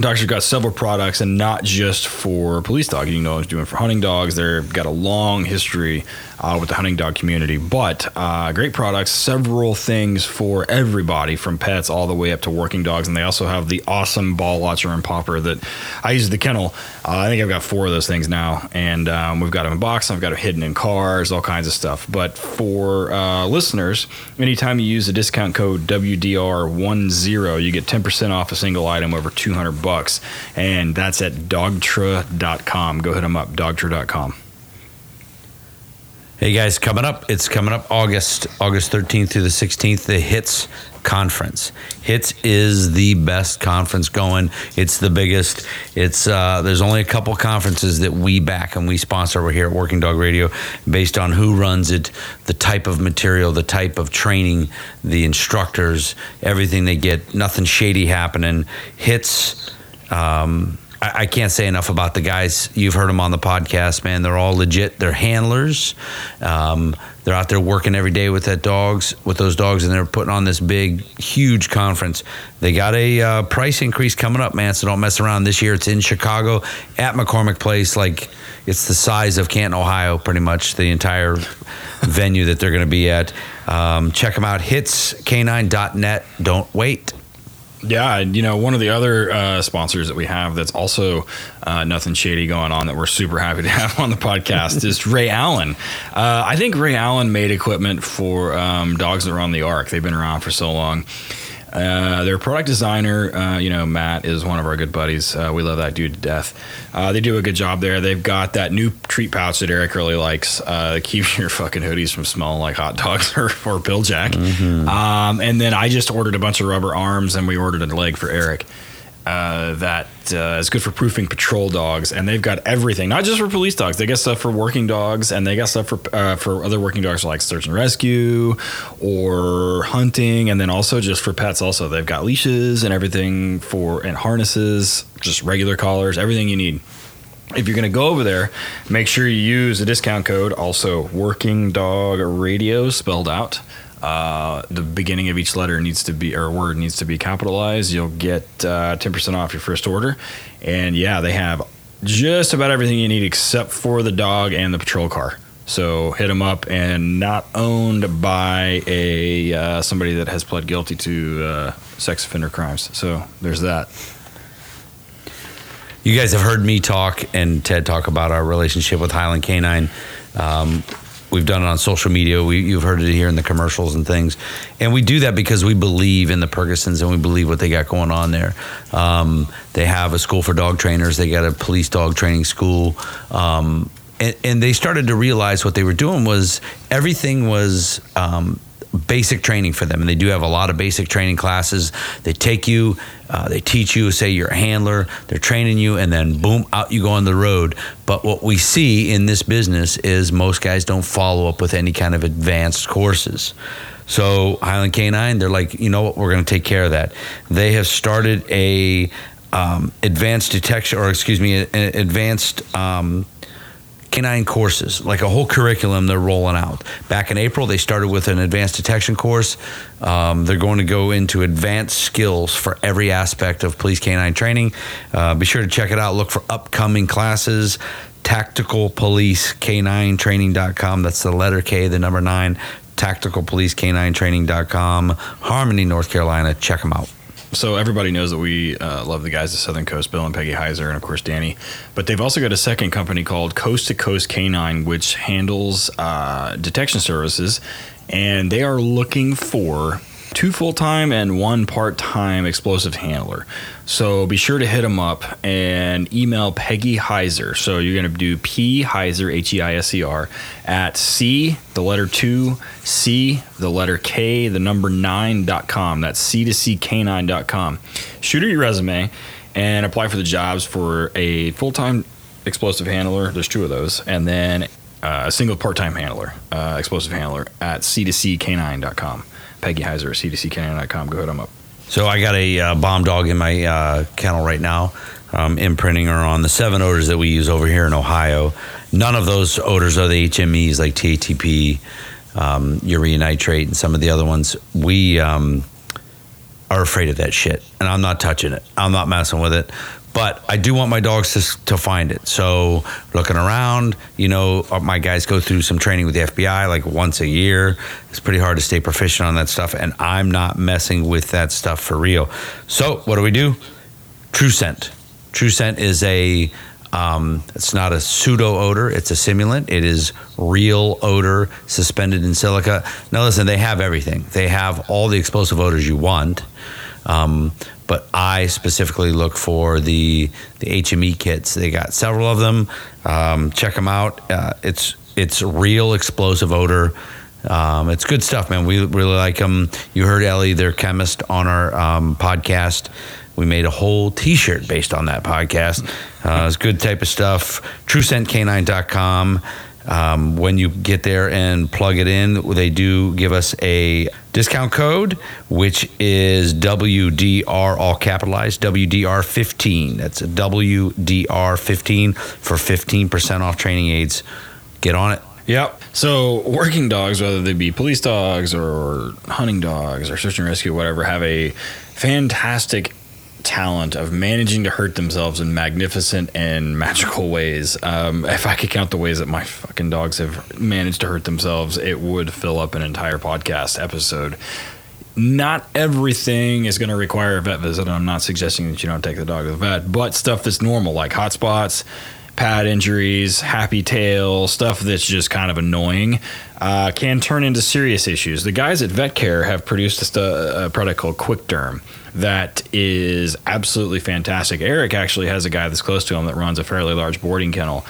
Dogtra's got several products, and not just for police dogs. You know, it's doing for hunting dogs. They've got a long history uh, with the hunting dog community, but uh, great products. Several things for everybody, from pets all the way up to working dogs. And they also have the awesome ball watcher and popper that I use the kennel. Uh, I think I've got four of those things now, and um, we've got them in box. I've got them hidden in cars, all kinds of stuff. But for uh, listeners, anytime you use the discount code WDR10, you get 10% off a single item over 200 bucks, and that's at dogtra.com. Go hit them up, dogtra.com. Hey guys, coming up, it's coming up August, August 13th through the 16th, the HITS conference. HITS is the best conference going. It's the biggest. It's uh, there's only a couple conferences that we back and we sponsor over here at Working Dog Radio based on who runs it, the type of material, the type of training, the instructors, everything they get, nothing shady happening. HITS um, I, I can't say enough about the guys. You've heard them on the podcast, man. They're all legit. They're handlers. Um, they're out there working every day with that dogs, with those dogs, and they're putting on this big, huge conference. They got a uh, price increase coming up, man. So don't mess around. This year, it's in Chicago at McCormick Place. Like it's the size of Canton, Ohio, pretty much the entire venue that they're going to be at. Um, check them out. Hitscanine.net. Don't wait. Yeah, and you know, one of the other uh, sponsors that we have that's also uh, nothing shady going on that we're super happy to have on the podcast is Ray Allen. Uh, I think Ray Allen made equipment for um, dogs that are on the Ark. They've been around for so long. Uh, their product designer, uh, you know, Matt is one of our good buddies. Uh, we love that dude to death. Uh, they do a good job there. They've got that new treat pouch that Eric really likes. Uh, keeps your fucking hoodies from smelling like hot dogs or, or Bil-Jac. Mm-hmm. Um, and then I just ordered a bunch of rubber arms and we ordered a leg for Eric. Uh, that uh, is good for proofing patrol dogs, and they've got everything, not just for police dogs. They got stuff for working dogs, and they got stuff for uh, for other working dogs like search and rescue or hunting, and then also just for pets. Also, they've got leashes and everything for and harnesses, just regular collars, everything you need. If you're going to go over there, make sure you use the discount code. Also, working dog radio spelled out. Uh, the beginning of each letter needs to be or word needs to be capitalized. You'll get uh, 10% off your first order. And yeah, they have just about everything you need except for the dog and the patrol car. So hit them up and not owned by a uh, somebody that has pled guilty to uh, sex offender crimes. So there's that. You guys have heard me talk and Ted talk about our relationship with Highland Canine. Um, we've done it on social media. We, you've heard it here in the commercials and things, and we do that because we believe in the Perkinsons and we believe what they got going on there. Um, they have a school for dog trainers. They got a police dog training school. Um, and, and, they started to realize what they were doing was everything was um, basic training for them. And they do have a lot of basic training classes. They take you, uh, they teach you, say you're a handler, they're training you, and then boom, out you go on the road. But what we see in this business is most guys don't follow up with any kind of advanced courses. So Highland Canine, they're like, you know what, we're going to take care of that. They have started a um, advanced detection, or excuse me, an advanced um, canine courses, like a whole curriculum they're rolling out. Back in April, they started with an advanced detection course. Um, they're going to go into advanced skills for every aspect of police canine training. Uh, be sure to check it out. Look for upcoming classes. Tactical Police K9 Training.com. That's the letter K, the number nine. Tactical Police K9 Training.com. Harmony, North Carolina. Check them out so everybody knows that we uh, love the guys at Southern Coast, Bill and Peggy Heiser, and of course Danny. But they've also got a second company called Coast to Coast Canine, which handles uh, detection services, and they are looking for two full time and one part time explosive handler. So be sure to hit them up and email Peggy Heiser. So you're going to do P Heiser, H E I S E R, at C, the letter two, C, the letter K, the number nine dot com. That's C to C K9 dot com. Shoot her your resume and apply for the jobs for a full time explosive handler. There's two of those. And then uh, a single part time handler, uh, explosive handler at C2CK9.com. Peggy Heiser, C2CK9.com. Go hit them up. So I got a uh, bomb dog in my uh, kennel right now, imprinting her on the seven odors that we use over here in Ohio. None of those odors are the HMEs like TATP, um, urea nitrate, and some of the other ones. We um, are afraid of that shit, and I'm not touching it. I'm not messing with it. But I do want my dogs to, to find it. So looking around, you know, uh, my guys go through some training with the FBI like once a year. It's pretty hard to stay proficient on that stuff, and I'm not messing with that stuff for real. So what do we do? True Scent. True Scent is a um, it's not a pseudo odor, it's a simulant. It is real odor suspended in silica. Now, listen, they have everything. They have all the explosive odors you want. Um, but I specifically look for the the HME kits. They got several of them. Um, check them out. Uh, it's it's real explosive odor. Um, it's good stuff, man. We really like them. You heard Ellie, their chemist, on our um, podcast. We made a whole T-shirt based on that podcast. Uh, it's good type of stuff. TrueScentK9.com. Um, when you get there and plug it in, they do give us a discount code, which is WDR, all capitalized, WDR15. That's WDR15 for 15% off training aids. Get on it. Yep. So working dogs, whether they be police dogs or hunting dogs or search and rescue, whatever, have a fantastic talent of managing to hurt themselves in magnificent and magical ways. Um, if I could count the ways that my fucking dogs have managed to hurt themselves, it would fill up an entire podcast episode. Not everything is going to require a vet visit. I'm not suggesting that you don't take the dog to the vet, but stuff that's normal, like hot spots, pad injuries, happy tail, stuff that's just kind of annoying, uh, can turn into serious issues. The guys at VetCare have produced a, a product called Quick Derm that is absolutely fantastic. Eric actually has a guy that's close to him that runs a fairly large boarding kennel.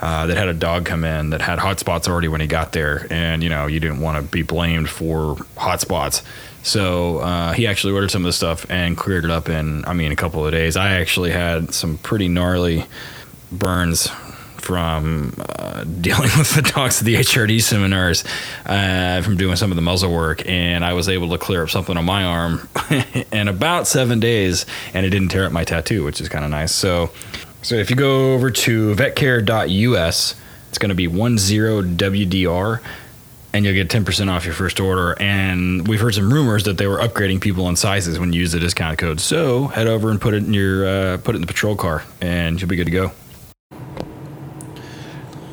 Uh, that had a dog come in that had hot spots already when he got there, and you know you didn't want to be blamed for hot spots. So uh, he actually ordered some of the stuff and cleared it up in, I mean, a couple of days. I actually had some pretty gnarly burns from uh, dealing with the dogs at the HRD seminars, uh, from doing some of the muzzle work, and I was able to clear up something on my arm in about seven days, and it didn't tear up my tattoo, which is kind of nice. So, so if you go over to vetcare.us, it's going to be 10WDR. And you'll get 10% off your first order. And we've heard some rumors that they were upgrading people in sizes when you use the discount code. So head over and put it in your uh, put it in the patrol car, and you'll be good to go.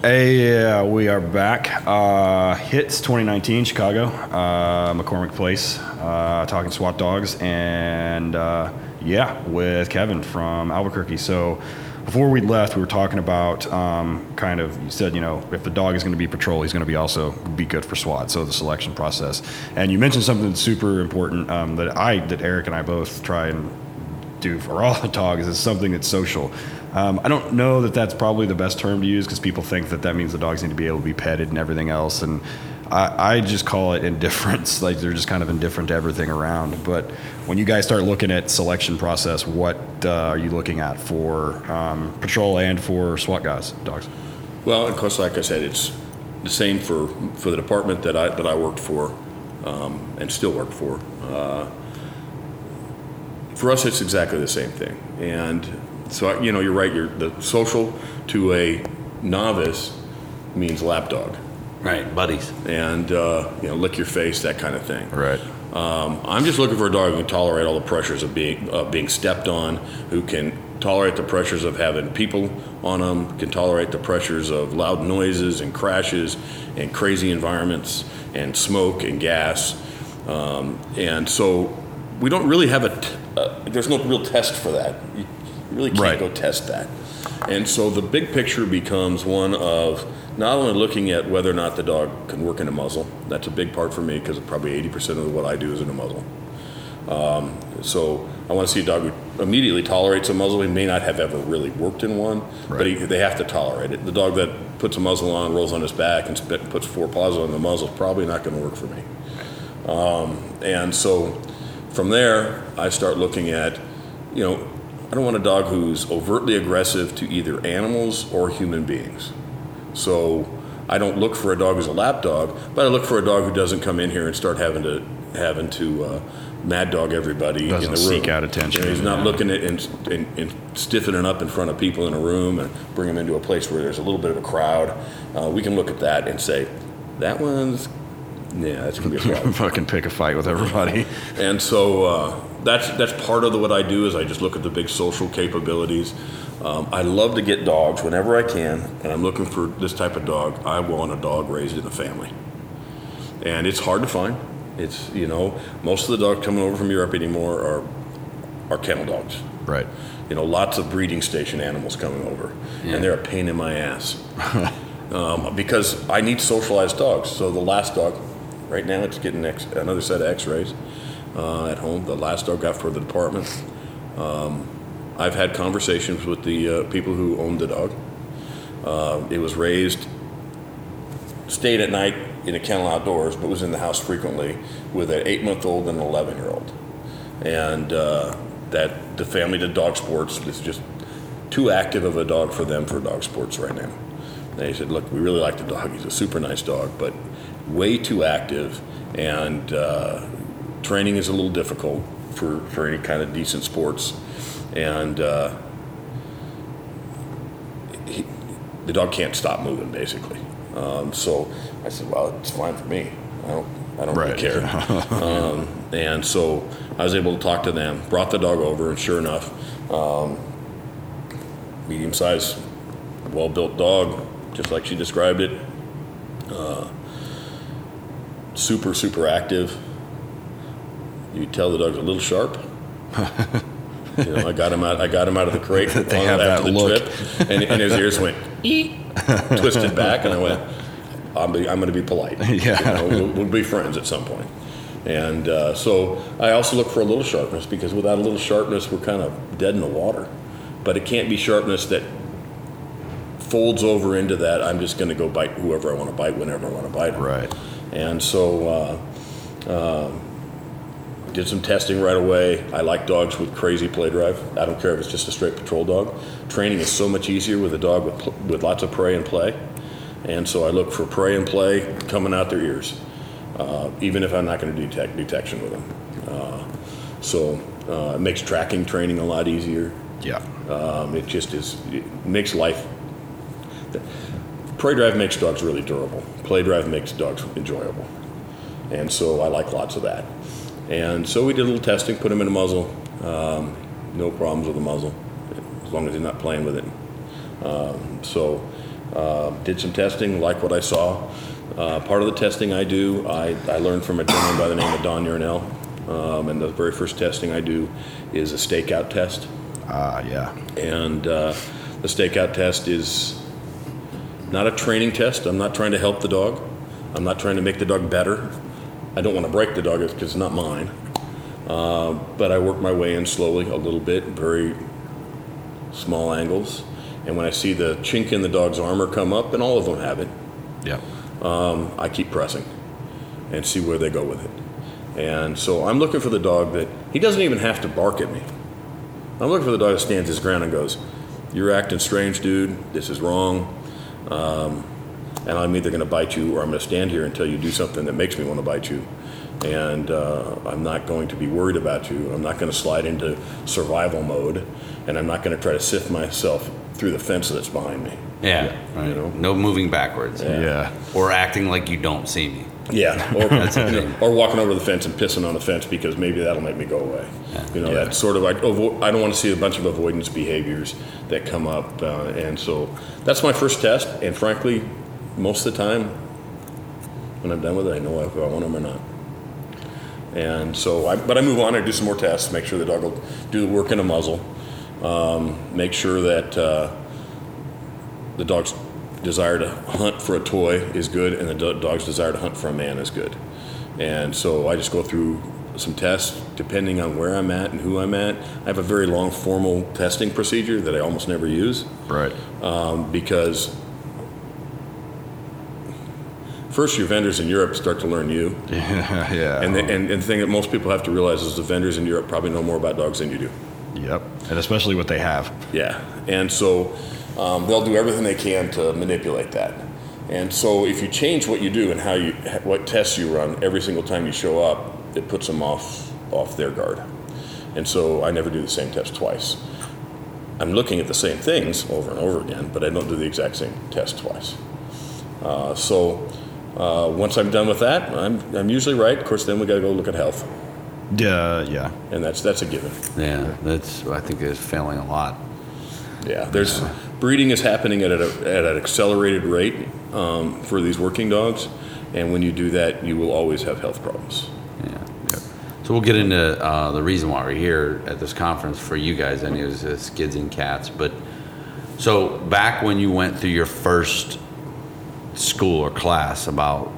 Hey, yeah, we are back. Uh, Hits 2019, Chicago, uh, McCormick Place, uh, talking SWAT dogs, and uh, yeah, with Kevin from Albuquerque. So before we left, we were talking about um, kind of, you said, you know, if the dog is going to be patrol, he's going to be also be good for SWAT, so the selection process. And you mentioned something super important um, that I, that Eric and I both try and do for all the dogs is something that's social. Um, I don't know that that's probably the best term to use because people think that that means the dogs need to be able to be petted and everything else. And I, I just call it indifference. Like they're just kind of indifferent to everything around. But when you guys start looking at selection process, what uh, are you looking at for um, patrol and for SWAT guys, dogs? Well, of course, like I said, it's the same for, for the department that I, that I worked for um, and still work for. Uh, for us, it's exactly the same thing. And so, you know, you're right. You're the social to a novice means lapdog, Right, buddies. and uh, you know, lick your face, that kind of thing. Right. Um, I'm just looking for a dog who can tolerate all the pressures of being uh, being stepped on, who can tolerate the pressures of having people on them, can tolerate the pressures of loud noises and crashes and crazy environments and smoke and gas. Um, and so we don't really have a, t- uh, there's no real test for that. You really can't Right. go test that. And so the big picture becomes one of not only looking at whether or not the dog can work in a muzzle. That's a big part for me because probably 80% of what I do is in a muzzle. Um, so I want to see a dog who immediately tolerates a muzzle. He may not have ever really worked in one, but he, they have to tolerate it. The dog that puts a muzzle on, rolls on his back, and spit, puts four paws on the muzzle is probably not going to work for me. Um, and so from there, I start looking at, you know, I don't want a dog who's overtly aggressive to either animals or human beings. So I don't look for a dog who's a lap dog, but I look for a dog who doesn't come in here and start having to having to uh, mad dog everybody Doesn't in the room. seek out attention, You know, he's not looking at and, and, and stiffening up in front of people in a room and bring them into a place where there's a little bit of a crowd. Uh, we can look at that and say, that one's, yeah, that's gonna be a problem. Fucking pick a fight with everybody. And so uh, that's that's part of the, what I do is I just look at the big social capabilities. Um, I love to get dogs whenever I can, and I'm looking for this type of dog. I want a dog raised in a family, and it's hard to find. It's you know most of the dogs coming over from Europe anymore are are kennel dogs. right. You know, lots of breeding station animals coming over, and they're a pain in my ass. um, because I need socialized dogs. So the last dog, right now, it's getting X, another set of X-rays uh, at home. The last dog got for the department. Um, I've had conversations with the uh, people who owned the dog. Uh, it was raised, stayed at night in a kennel outdoors, but was in the house frequently with an eight-month-old and an eleven-year-old, and uh, that the family did dog sports. It's just too active of a dog for them for dog sports right now. They said, "Look, we really like the dog. He's a super nice dog, but way too active, and uh, training is a little difficult for for any kind of decent sports." And uh, he, the dog can't stop moving, basically. Um, so I said, "Well, it's fine for me. I don't, I don't Right. really care." um, and so I was able to talk to them, brought the dog over, and sure enough, um, medium-sized, well-built dog, just like she described it. Uh, super, super active. You tell the dog's a little sharp. you know, I got him out. I got him out of the crate They have after that the look. trip, and, and his ears went eek, twisted back, and I went, "I'm, be, I'm going to be polite. Yeah. You know, we'll, we'll be friends at some point." And uh, so I also look for a little sharpness because without a little sharpness, we're kind of dead in the water. But it can't be sharpness that folds over into that. I'm just going to go bite whoever I want to bite whenever I want to bite 'em. Right. And so uh, um, did some testing right away. I like dogs with crazy play drive. I don't care if it's just a straight patrol dog. Training is so much easier with a dog with, with lots of prey and play. And so I look for prey and play coming out their ears, uh, even if I'm not going to detect detection with them. Uh, so uh, it makes tracking training a lot easier. Yeah. Um, it just is, it makes life. Prey drive makes dogs really durable. Play drive makes dogs enjoyable. And so I like lots of that. And so we did a little testing, put him in a muzzle. Um, no problems with the muzzle, as long as he's not playing with it. Um, so uh, did some testing, like what I saw. Uh, part of the testing I do, I, I learned from a gentleman by the name of Don Yarnell. Um, and the very first testing I do is a stakeout test. Ah, yeah. And uh, the stakeout test is not a training test. I'm not trying to help the dog. I'm not trying to make the dog better. I don't want to break the dog because it's not mine. Uh, but I work my way in slowly, a little bit, very small angles. And when I see the chink in the dog's armor come up, and all of them have it, Yeah. um, I keep pressing and see where they go with it. And so I'm looking for the dog that he doesn't even have to bark at me. I'm looking for the dog that stands his ground and goes, "You're acting strange, dude. This is wrong." Um, and I'm either going to bite you or I'm going to stand here until you do something that makes me want to bite you. And uh, I'm not going to be worried about you. I'm not going to slide into survival mode, and I'm not going to try to sift myself through the fence that's behind me. Yeah, right. know? No moving backwards. Yeah. Or acting like you don't see me. Yeah, or, That's you know, or walking over the fence and pissing on the fence because maybe that'll make me go away. Yeah. You know, Yeah. that sort of I, avo- I don't want to see a bunch of avoidance behaviors that come up, uh, and so that's my first test. And frankly, most of the time, when I'm done with it, I know if I want them or not. And so, I, but I move on. I do some more tests, make sure the dog will do the work in a muzzle, um, make sure that uh, the dog's desire to hunt for a toy is good, and the dog's desire to hunt for a man is good. And so I just go through some tests depending on where I'm at and who I'm at. I have a very long formal testing procedure that I almost never use Right. um, because first your vendors in Europe start to learn you, Yeah. yeah. and the, and, and the thing that most people have to realize is the vendors in Europe probably know more about dogs than you do. Yep. And especially what they have. Yeah, and so um, they'll do everything they can to manipulate that. And so if you change what you do and how you what tests you run every single time you show up, it puts them off off their guard. And so I never do the same test twice. I'm looking at the same things over and over again, but I don't do the exact same test twice. Uh, so uh, once I'm done with that, I'm, I'm usually right. Of course, then we got to go look at health, Yeah. Yeah. and that's that's a given. Yeah, that's I think is failing a lot. Yeah, there's breeding is happening at, a, at an accelerated rate um, for these working dogs, and when you do that, you will always have health problems. Yeah. So we'll get into uh, the reason why we're here at this conference for you guys. I knew it was uh, skids and cats, but so back when you went through your first school or class about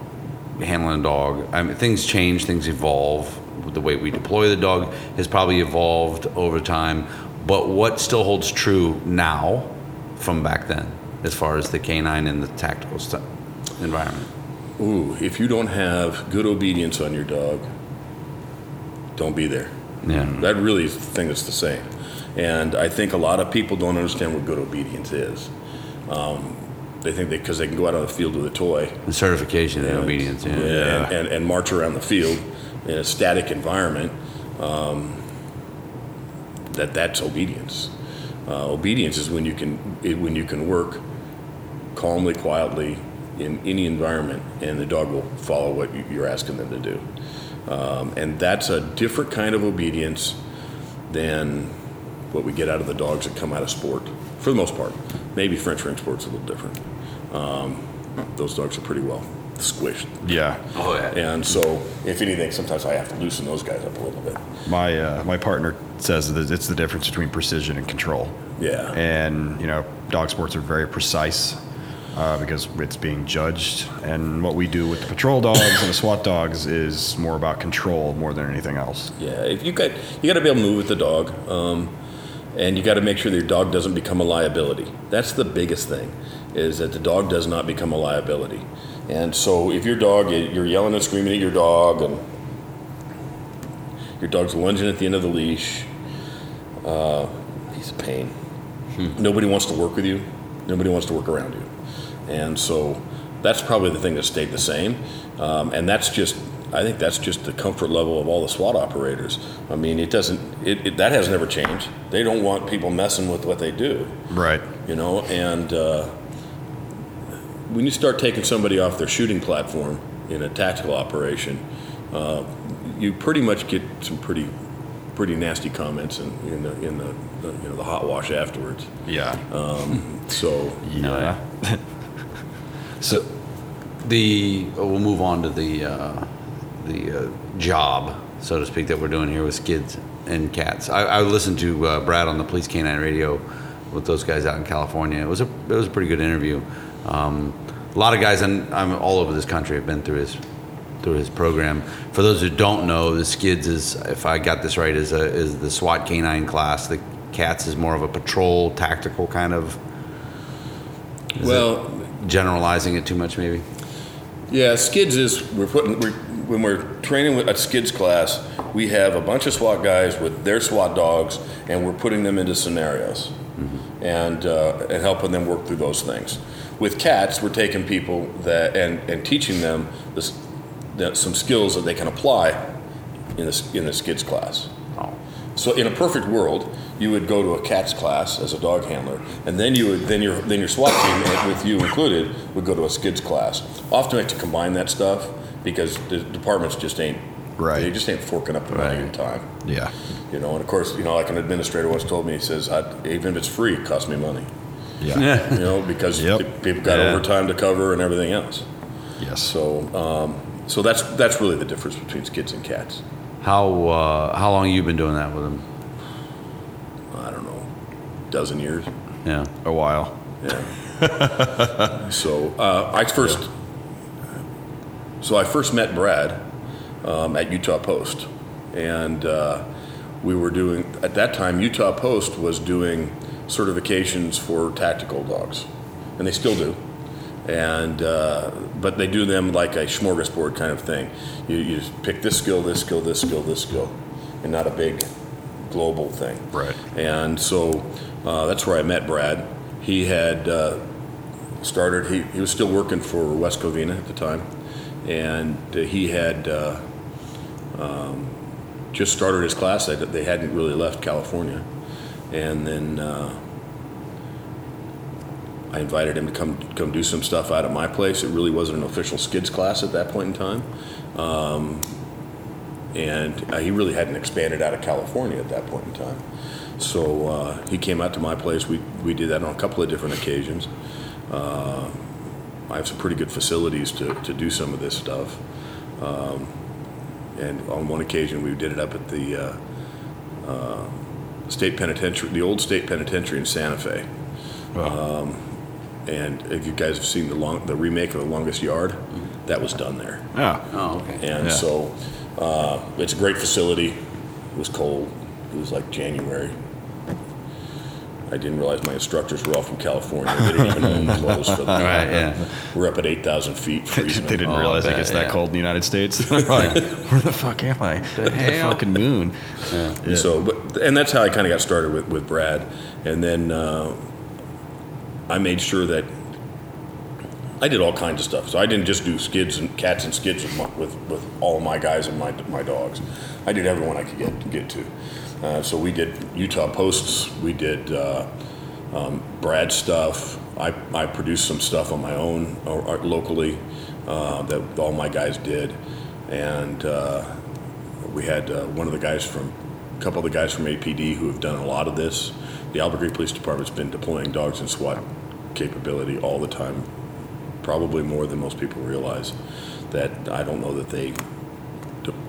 handling a dog, I mean, things change, things evolve. The way we deploy the dog has probably evolved over time. But what still holds true now from back then, as far as the canine and the tactical stu- environment? Ooh, if you don't have good obedience on your dog, don't be there. Yeah. That really is the thing that's the same. And I think a lot of people don't understand what good obedience is. Um, they think they because they can go out on the field with a toy The certification and obedience. Yeah. and, and, and march around the field in a static environment, um, that that's obedience. Uh, obedience is when you can it, when you can work calmly, quietly in any environment, and the dog will follow what you- you're asking them to do. Um, and that's a different kind of obedience than what we get out of the dogs that come out of sport, for the most part. Maybe French ring sport's a little different. Um, those dogs are pretty well squished. Yeah. Oh yeah. And so, if anything, sometimes I have to loosen those guys up a little bit. My uh, my partner says that it's the difference between precision and control. Yeah. And you know, dog sports are very precise uh, because it's being judged. And what we do with the patrol dogs and the SWAT dogs is more about control more than anything else. Yeah. If you got, you got to be able to move with the dog, um, and you got to make sure that your dog doesn't become a liability. That's the biggest thing, is that the dog does not become a liability. And so, if your dog, you're yelling and screaming at your dog, and your dog's lunging at the end of the leash, uh, he's a pain. Nobody wants to work with you. Nobody wants to work around you. And so that's probably the thing that stayed the same. Um, and that's just, I think that's just the comfort level of all the SWAT operators. I mean, it doesn't, it, it, that has never changed. They don't want people messing with what they do, Right. you know? And uh, when you start taking somebody off their shooting platform in a tactical operation, uh, you pretty much get some pretty, pretty nasty comments in, in the, in the, the, you know, the hot wash afterwards. Yeah. Um, so, yeah. So the we'll move on to the uh, the uh, job, so to speak, that we're doing here with skids and cats. I, I listened to uh, Brad on the Police Canine Radio with those guys out in California. It was a it was a pretty good interview. Um, a lot of guys, and I'm all over this country, have been through his through his program. For those who don't know, the skids is, if I got this right, is a, is the SWAT canine class. The cats is more of a patrol tactical kind of. well, generalizing it too much, maybe. Yeah, skids is we're putting we're, when we're training with a skids class, we have a bunch of SWAT guys with their SWAT dogs, and we're putting them into scenarios and uh, and helping them work through those things. With cats, we're taking people that and and teaching them this, some skills that they can apply in this in the skids class. Oh. So in a perfect world, you would go to a cats class as a dog handler, and then you would then your then your SWAT team, with you included, would go to a skids class. Often, I like to combine that stuff because the departments just ain't Right. They just ain't forking up the money in time. Yeah. You know, and of course, you know, like an administrator once told me, he says, I, even if it's free, it costs me money. Yeah. You know, because Yep. people got Yeah. overtime to cover and everything else. Yes. So, um, so that's that's really the difference between skids and cats. How uh, how long you been doing that with them? I don't know, dozen years. Yeah. A while. Yeah. so uh, I first, so I first met Brad um, at Utah Post, and uh, we were doing at that time. Utah Post was doing certifications for tactical dogs, and they still do. And uh, but they do them like a smorgasbord kind of thing. You, you pick this skill, this skill, this skill, this skill, and not a big global thing. Right. And so uh, that's where I met Brad. He had uh, started. He, he was still working for West Covina at the time, and uh, he had uh, um, just started his class. They, hadn't really left California, and then uh, I invited him to come come do some stuff out at my place. It really wasn't an official skids class at that point in time. Um, and uh, he really hadn't expanded out of California at that point in time. So uh, he came out to my place. We, we did that on a couple of different occasions. I have some pretty good facilities to, to do some of this stuff. Um, and on one occasion, we did it up at the uh, uh, state penitentiary, the old state penitentiary in Santa Fe. Um, and if you guys have seen the long, the remake of The Longest Yard, that was done there. Oh. Oh, okay. And Yeah. so uh, it's a great facility. It was cold. It was like January. I didn't realize my instructors were all from California. They didn't even own clothes for them. Right, yeah. We're up at 8,000 feet They didn't Oh, realize I it bet, gets that yeah. cold in the United States. Like, where the fuck am I? The hell? fucking moon. And So, but and that's how I kind of got started with, with Brad, and then uh, I made sure that I did all kinds of stuff. So I didn't just do skids and cats and skids with, my, with, with all my guys and my my dogs. I did everyone I could get get to. Uh, so we did Utah posts. We did uh, um, Brad stuff. I, I produced some stuff on my own or, or locally uh, that all my guys did, and uh, we had uh, one of the guys from a couple of the guys from APD who have done a lot of this. The Albuquerque Police Department's been deploying dogs and SWAT capability all the time, probably more than most people realize. That I don't know that they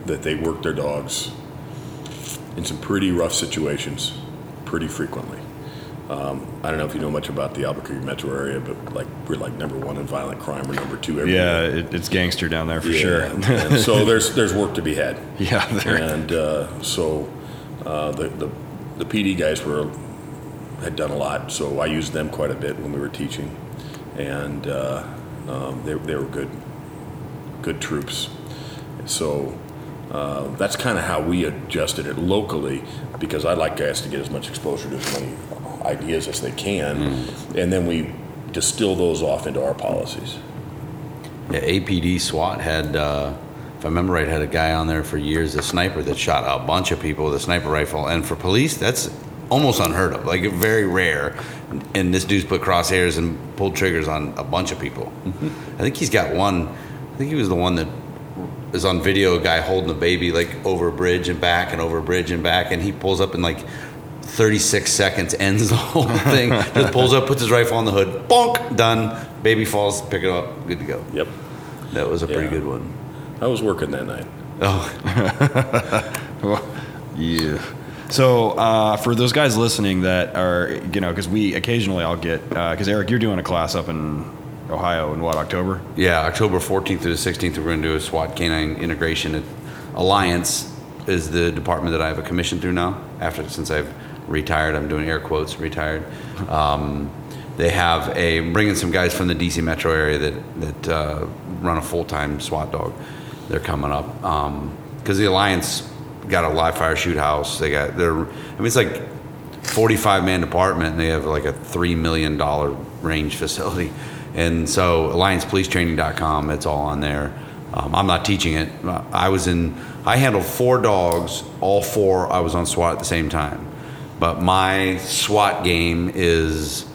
that they work their dogs in some pretty rough situations pretty frequently. Um, I don't know if you know much about the Albuquerque metro area, but like we're like number one in violent crime or number two everywhere. Yeah, it, it's gangster down there for Yeah, sure. and so there's there's work to be had. yeah, there. And uh, so uh, the, the the PD guys were had done a lot, so I used them quite a bit when we were teaching, and uh, um, they they were good good troops. So uh, that's kind of how we adjusted it locally, because I like guys to get as much exposure to as many ideas as they can, and then we distill those off into our policies. Yeah, APD SWAT had, uh, if I remember right, had a guy on there for years, a sniper that shot a bunch of people with a sniper rifle. And for police, that's almost unheard of, like very rare. And this dude's put crosshairs and pulled triggers on a bunch of people. I think he's got one. I think he was the one that is on video. A guy holding a baby like over a bridge and back and over a bridge and back, and he pulls up in like 36 seconds, ends the whole thing. Just pulls up, puts his rifle on the hood, bonk, done. Baby falls, pick it up, good to go. Yep, That was a pretty good one. I was working that night. Oh, Yeah. So uh, for those guys listening that are, you know, because we occasionally I'll get, because Eric, you're doing a class up in Ohio in what October? yeah, October 14th through the 16th, we're going to do a SWAT canine integration. Alliance is the department that I have a commission through now. After since I've retired, I'm doing air quotes retired. Um, they have a bringing some guys from the DC metro area that that uh, run a full time SWAT dog. They're coming up because the Alliance got a live fire shoot house. They got their I mean it's like 45 man department and they have like a $3 million range facility. And so alliancepolicetraining.com, it's all on there. Um, I'm not teaching it. I was in, I handled four dogs, all four I was on SWAT at the same time. But my SWAT game is,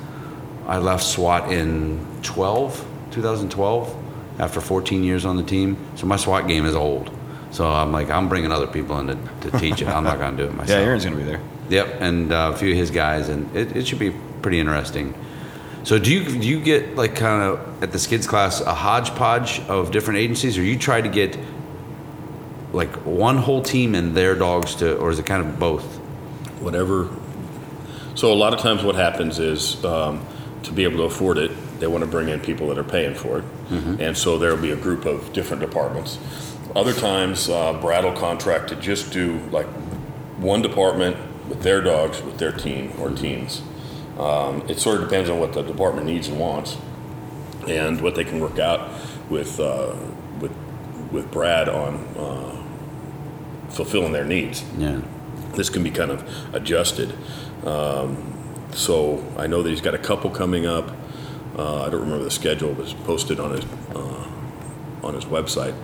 I left SWAT in 12, 2012, after 14 years on the team. So my SWAT game is old. So I'm like, I'm bringing other people in to, to teach it. I'm not going to do it myself. Yeah, Aaron's gonna be there. Yep, and uh, a few of his guys, and it, it should be pretty interesting. So, do you do you get like kind of at the skids class a hodgepodge of different agencies, or you try to get like one whole team and their dogs to, or is it kind of both? whatever. So a lot of times what happens is um, to be able to afford it, they want to bring in people that are paying for it. And so there'll be a group of different departments. Other times, uh, Brad will contract to just do like one department with their dogs, with their team or teams. Um, it sort of depends on what the department needs and wants and what they can work out with, uh, with, with Brad on uh, fulfilling their needs Yeah. this can be kind of adjusted. Um, so I know that he's got a couple coming up. Uh, I don't remember the schedule, but it's posted on his uh, on his website.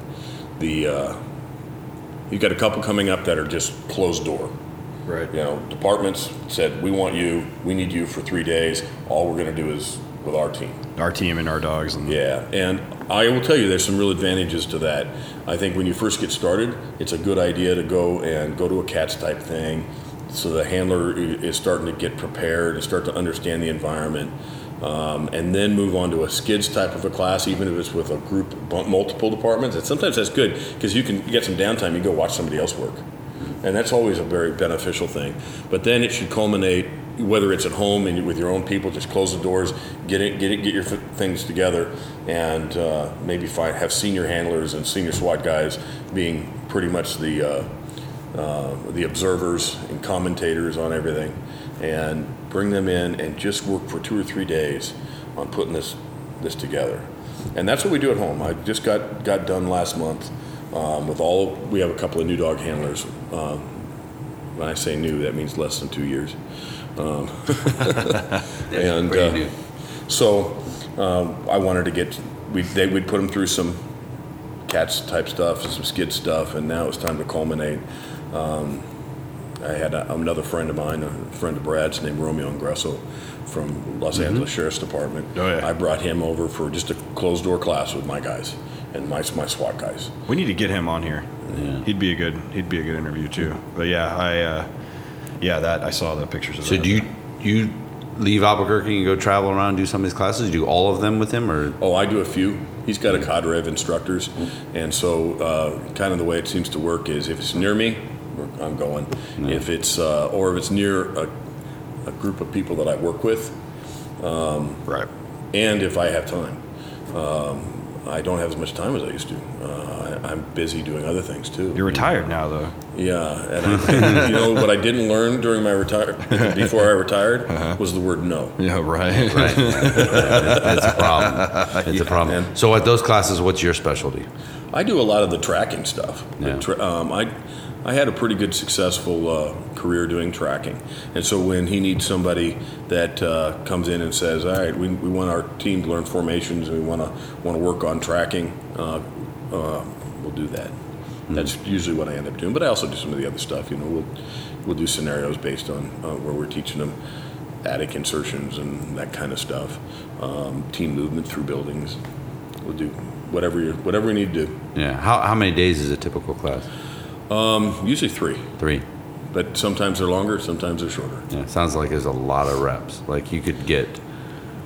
The uh, he's got a couple coming up that are just closed door. Right. You know, departments said we want you, we need you for three days. All we're going to do is with our team. Our team and our dogs. And Yeah, and I will tell you, there's some real advantages to that. I think when you first get started, it's a good idea to go and go to a cats type thing, so the handler is starting to get prepared and start to understand the environment, um, and then move on to a skids type of a class, even if it's with a group, multiple departments. And sometimes that's good because you can get some downtime. You go watch somebody else work and that's always a very beneficial thing. But then it should culminate, whether it's at home and with your own people, just close the doors, get it, get it, get your things together, and uh, maybe find have senior handlers and senior SWAT guys being pretty much the uh, uh, the observers and commentators on everything, and bring them in and just work for two or three days on putting this this together. And that's what we do at home. I just got got done last month um, with all. We have a couple of new dog handlers. Um, when I say new, that means less than two years. Um, and uh, so um, I wanted to get. We they would put them through some cats type stuff, some skid stuff, and now it's time to culminate. Um, I had a, another friend of mine, a friend of Brad's named Romeo Ingresso from Los Angeles Sheriff's Department. Oh, yeah. I brought him over for just a closed door class with my guys and my my SWAT guys. We need to get him on here. Yeah. He'd be a good. He'd be a good interview too. But yeah, I. Uh, yeah, that I saw the pictures of So that. do you you leave Albuquerque and go travel around and do some of these classes? Do you do all of them with him or? Oh, I do a few. He's got a cadre of instructors, and so uh, kind of the way it seems to work is if it's near me, I'm going. If it's uh, or if it's near a, a group of people that I work with, right? and if I have time. Um, I don't have as much time as I used to. Uh, I, I'm busy doing other things too. You're retired now, though. Yeah, and I, you know what I didn't learn during my retire before I retired Uh-huh. was the word no. Yeah, right. right. It's a problem. It's a problem. man. So at those classes, what's your specialty? I do a lot of the tracking stuff. Yeah. tra- um, I, I had a pretty good successful uh, career doing tracking, and so when he needs somebody that uh, comes in and says, "All right, we, we want our team to learn formations, and we want to want to work on tracking," uh, uh, we'll do that. That's usually what I end up doing. But I also do some of the other stuff. You know, we'll we'll do scenarios based on uh, where we're teaching them attic insertions and that kind of stuff, um, team movement through buildings. We'll do whatever you whatever we need to do. Yeah. How, how many days is a typical class? Usually three, Three. but sometimes they're longer, sometimes they're shorter. Yeah. Sounds like there's a lot of reps. Like you could get.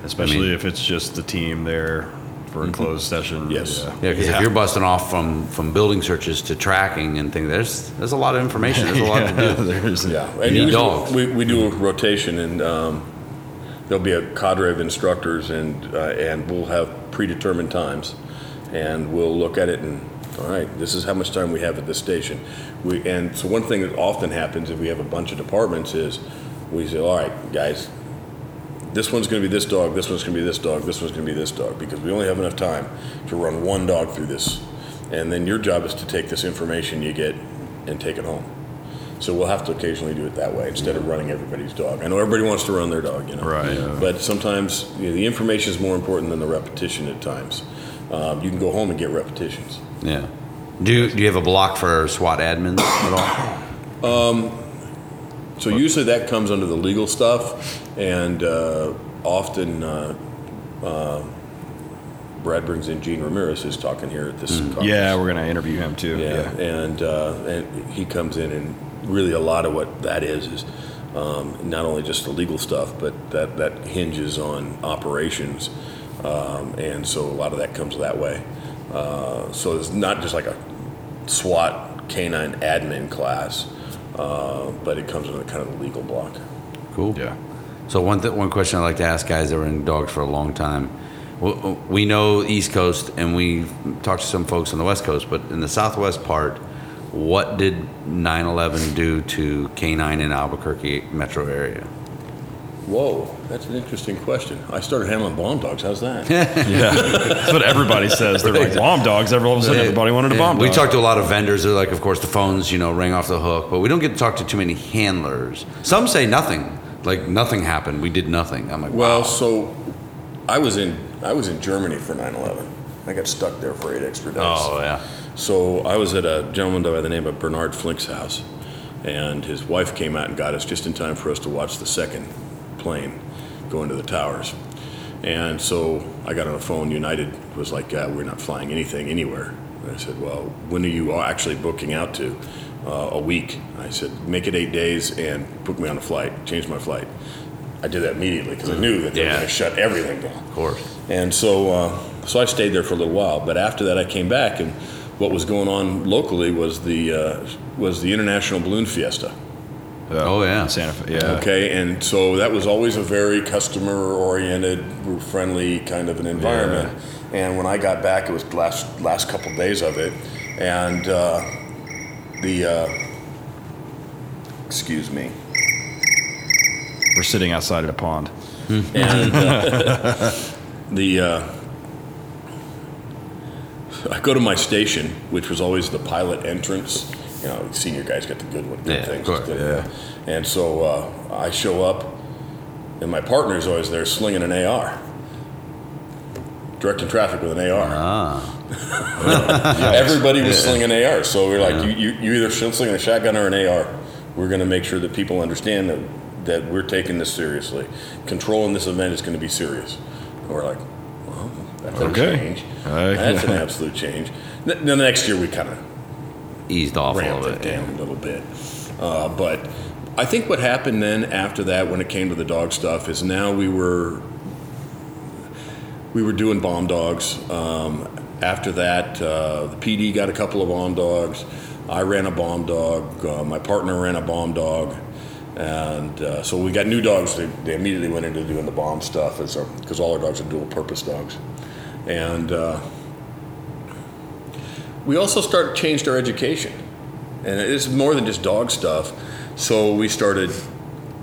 Especially I mean- if it's just the team there for a closed session. Yes. Yeah. Yeah, because if you're busting off from from building searches to tracking and things, there's there's a lot of information. There's a lot to do. There's Yeah, You and need usually dogs. we, we do a rotation, and um, there'll be a cadre of instructors, and uh, and we'll have predetermined times, and we'll look at it and all right, this is how much time we have at this station. We and so one thing that often happens if we have a bunch of departments is we say, all right, guys, this one's going to be this dog, this one's going to be this dog, this one's going to be this dog, because we only have enough time to run one dog through this. And then your job is to take this information you get and take it home. So we'll have to occasionally do it that way instead of running everybody's dog. I know everybody wants to run their dog, you know. Right, yeah. But sometimes you know, the information is more important than the repetition at times. Um, you can go home and get repetitions. Yeah. Do you, do you have a block for SWAT admins at all? So usually that comes under the legal stuff, and uh, often uh, uh, Brad brings in Gene Ramirez, who's talking here at this. conference. Yeah, we're gonna interview him too. Yeah, and uh, and he comes in, and really a lot of what that is is um, not only just the legal stuff, but that that hinges on operations, um, and so a lot of that comes that way. Uh, so it's not just like a SWAT canine admin class, uh, but it comes with a kind of a legal block. Cool. Yeah. So one th- one question I like to ask guys that were in dogs for a long time. We know East Coast, and we talked to some folks on the West Coast, but in the Southwest part, what did 9/11 do to canine in Albuquerque metro area? Whoa, that's an interesting question. I started handling bomb dogs. How's that? Yeah, that's what everybody says. They're like bomb dogs. Every- All of a sudden, everybody wanted a bomb dog. We dog. talked to a lot of vendors. They're like, of course, the phones, you know, ring off the hook, but we don't get to talk to too many handlers. Some say nothing, like nothing happened. We did nothing. I'm like, Well, wow. so I was in I was in Germany for 9/11. I got stuck there for eight extra days. Oh yeah. So I was at a gentleman by the name of Bernard Flink's house, and his wife came out and got us just in time for us to watch the second plane go into the towers. And so I got on the phone. United was like, uh, "We're not flying anything anywhere." And I said, "Well, when are you actually booking out to?" Uh, a week. I said, "Make it eight days and book me on a flight. Change my flight." I did that immediately because I knew that they were going to shut everything down. Of course. And so, uh, so I stayed there for a little while. But after that, I came back, and what was going on locally was the uh, was the International Balloon Fiesta. Oh yeah. Santa Fe. Yeah. Okay, and so that was always a very customer oriented, friendly kind of an environment. And when I got back, it was the last last couple days of it, and uh, the uh, excuse me. We're sitting outside at a pond. and uh, the uh, I go to my station, which was always the pilot entrance. You know, senior guys get the good one, good Yeah, of things. course, good- yeah. And so uh, I show up, and my partner's always there slinging an AR, directing traffic with an AR. Ah. Everybody was slinging AR, so we're like, you, you, you either slinging a shotgun or an AR. We're going to make sure that people understand that, that we're taking this seriously. Controlling this event is going to be serious. And we're like, well, that's a change. That's an absolute change. Then the next year we kind of Eased off a little it bit. down a little bit. Uh, but I think what happened then after that, when it came to the dog stuff, is now we were we were doing bomb dogs. Um, after that, uh, the PD got a couple of bomb dogs. I ran a bomb dog. Uh, my partner ran a bomb dog. And uh, so we got new dogs. They, they immediately went into doing the bomb stuff because all our dogs are dual purpose dogs. And uh, we also started changed our education, and it's more than just dog stuff. So we started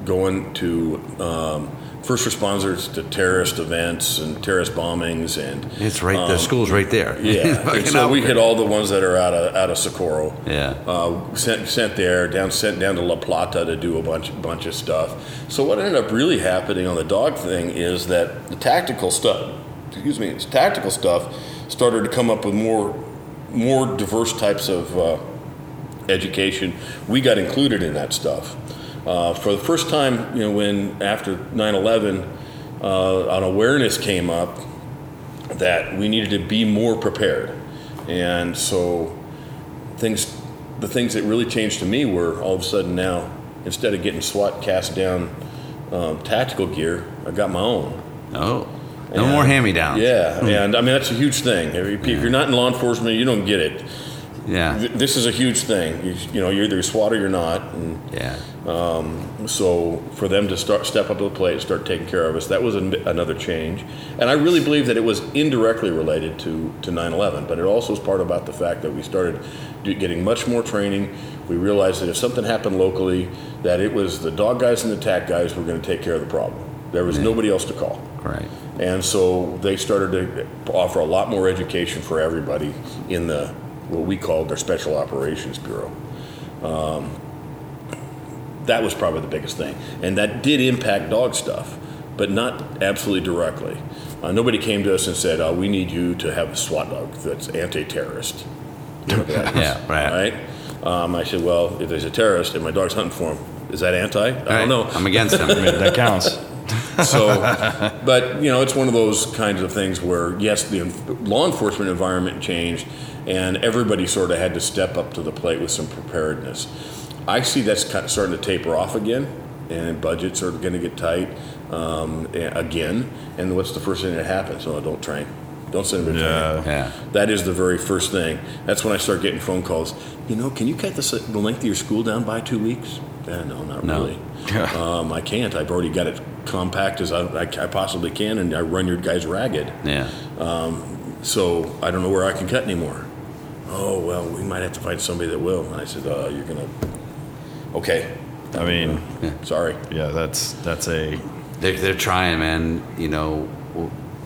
going to um, first responders to terrorist events and terrorist bombings, and It's right. the school's right there. Um, yeah. So we hit all the ones that are out of out of Socorro. Yeah. Uh, sent sent there down sent down to La Plata to do a bunch bunch of stuff. So what ended up really happening on the dog thing is that the tactical stuff, excuse me, the tactical stuff started to come up with more more diverse types of uh, education. We got included in that stuff. Uh, for the first time, you know, when after 9/11, uh, an awareness came up that we needed to be more prepared, and so things, the things that really changed to me were all of a sudden now, instead of getting SWAT cast down um, tactical gear, I got my own. Oh. No And- more hand me downs. Yeah, and I mean that's a huge thing. If you- if you're not in law enforcement, you don't get it. Yeah. Th- This is a huge thing. You, you know, you're either SWAT or you're not, and Yeah. Um, so for them to start step up to the plate and start taking care of us, that was an, another change. And I really believe that it was indirectly related to, to 9/11, but it also was part about the fact that we started do, getting much more training. We realized that if something happened locally, that it was the dog guys and the tack guys were going to take care of the problem. There was nobody else to call. Right. And so they started to offer a lot more education for everybody in the what we called their Special Operations Bureau. Um, that was probably the biggest thing, and that did impact dog stuff, but not absolutely directly. Uh, nobody came to us and said, uh, "We need you to have a SWAT dog that's anti-terrorist." You know that is, Yeah, right. Right. Um, I said, "Well, if there's a terrorist and my dog's hunting for him, is that anti?" I Right. don't know I'm against them. that counts. so but you know it's one of those kinds of things where yes the law enforcement environment changed and everybody sort of had to step up to the plate with some preparedness. I see that's kind of starting to taper off again and budgets are going to get tight um, again and what's the first thing that happens? Oh don't train. Don't send them to Yeah. training Yeah. that is the very first thing. That's when i start getting phone calls. You know can you cut the, the length of your school down by two weeks Yeah, no, not No. really. um, I can't. I've already got it compact as I, I, I possibly can, and I run your guys ragged. Yeah. So I don't know where I can cut anymore. Oh well, we might have to find somebody that will. And I said, uh, "You're gonna." Okay. I mean, Sorry. yeah, that's that's a They're, they're trying, man. You know,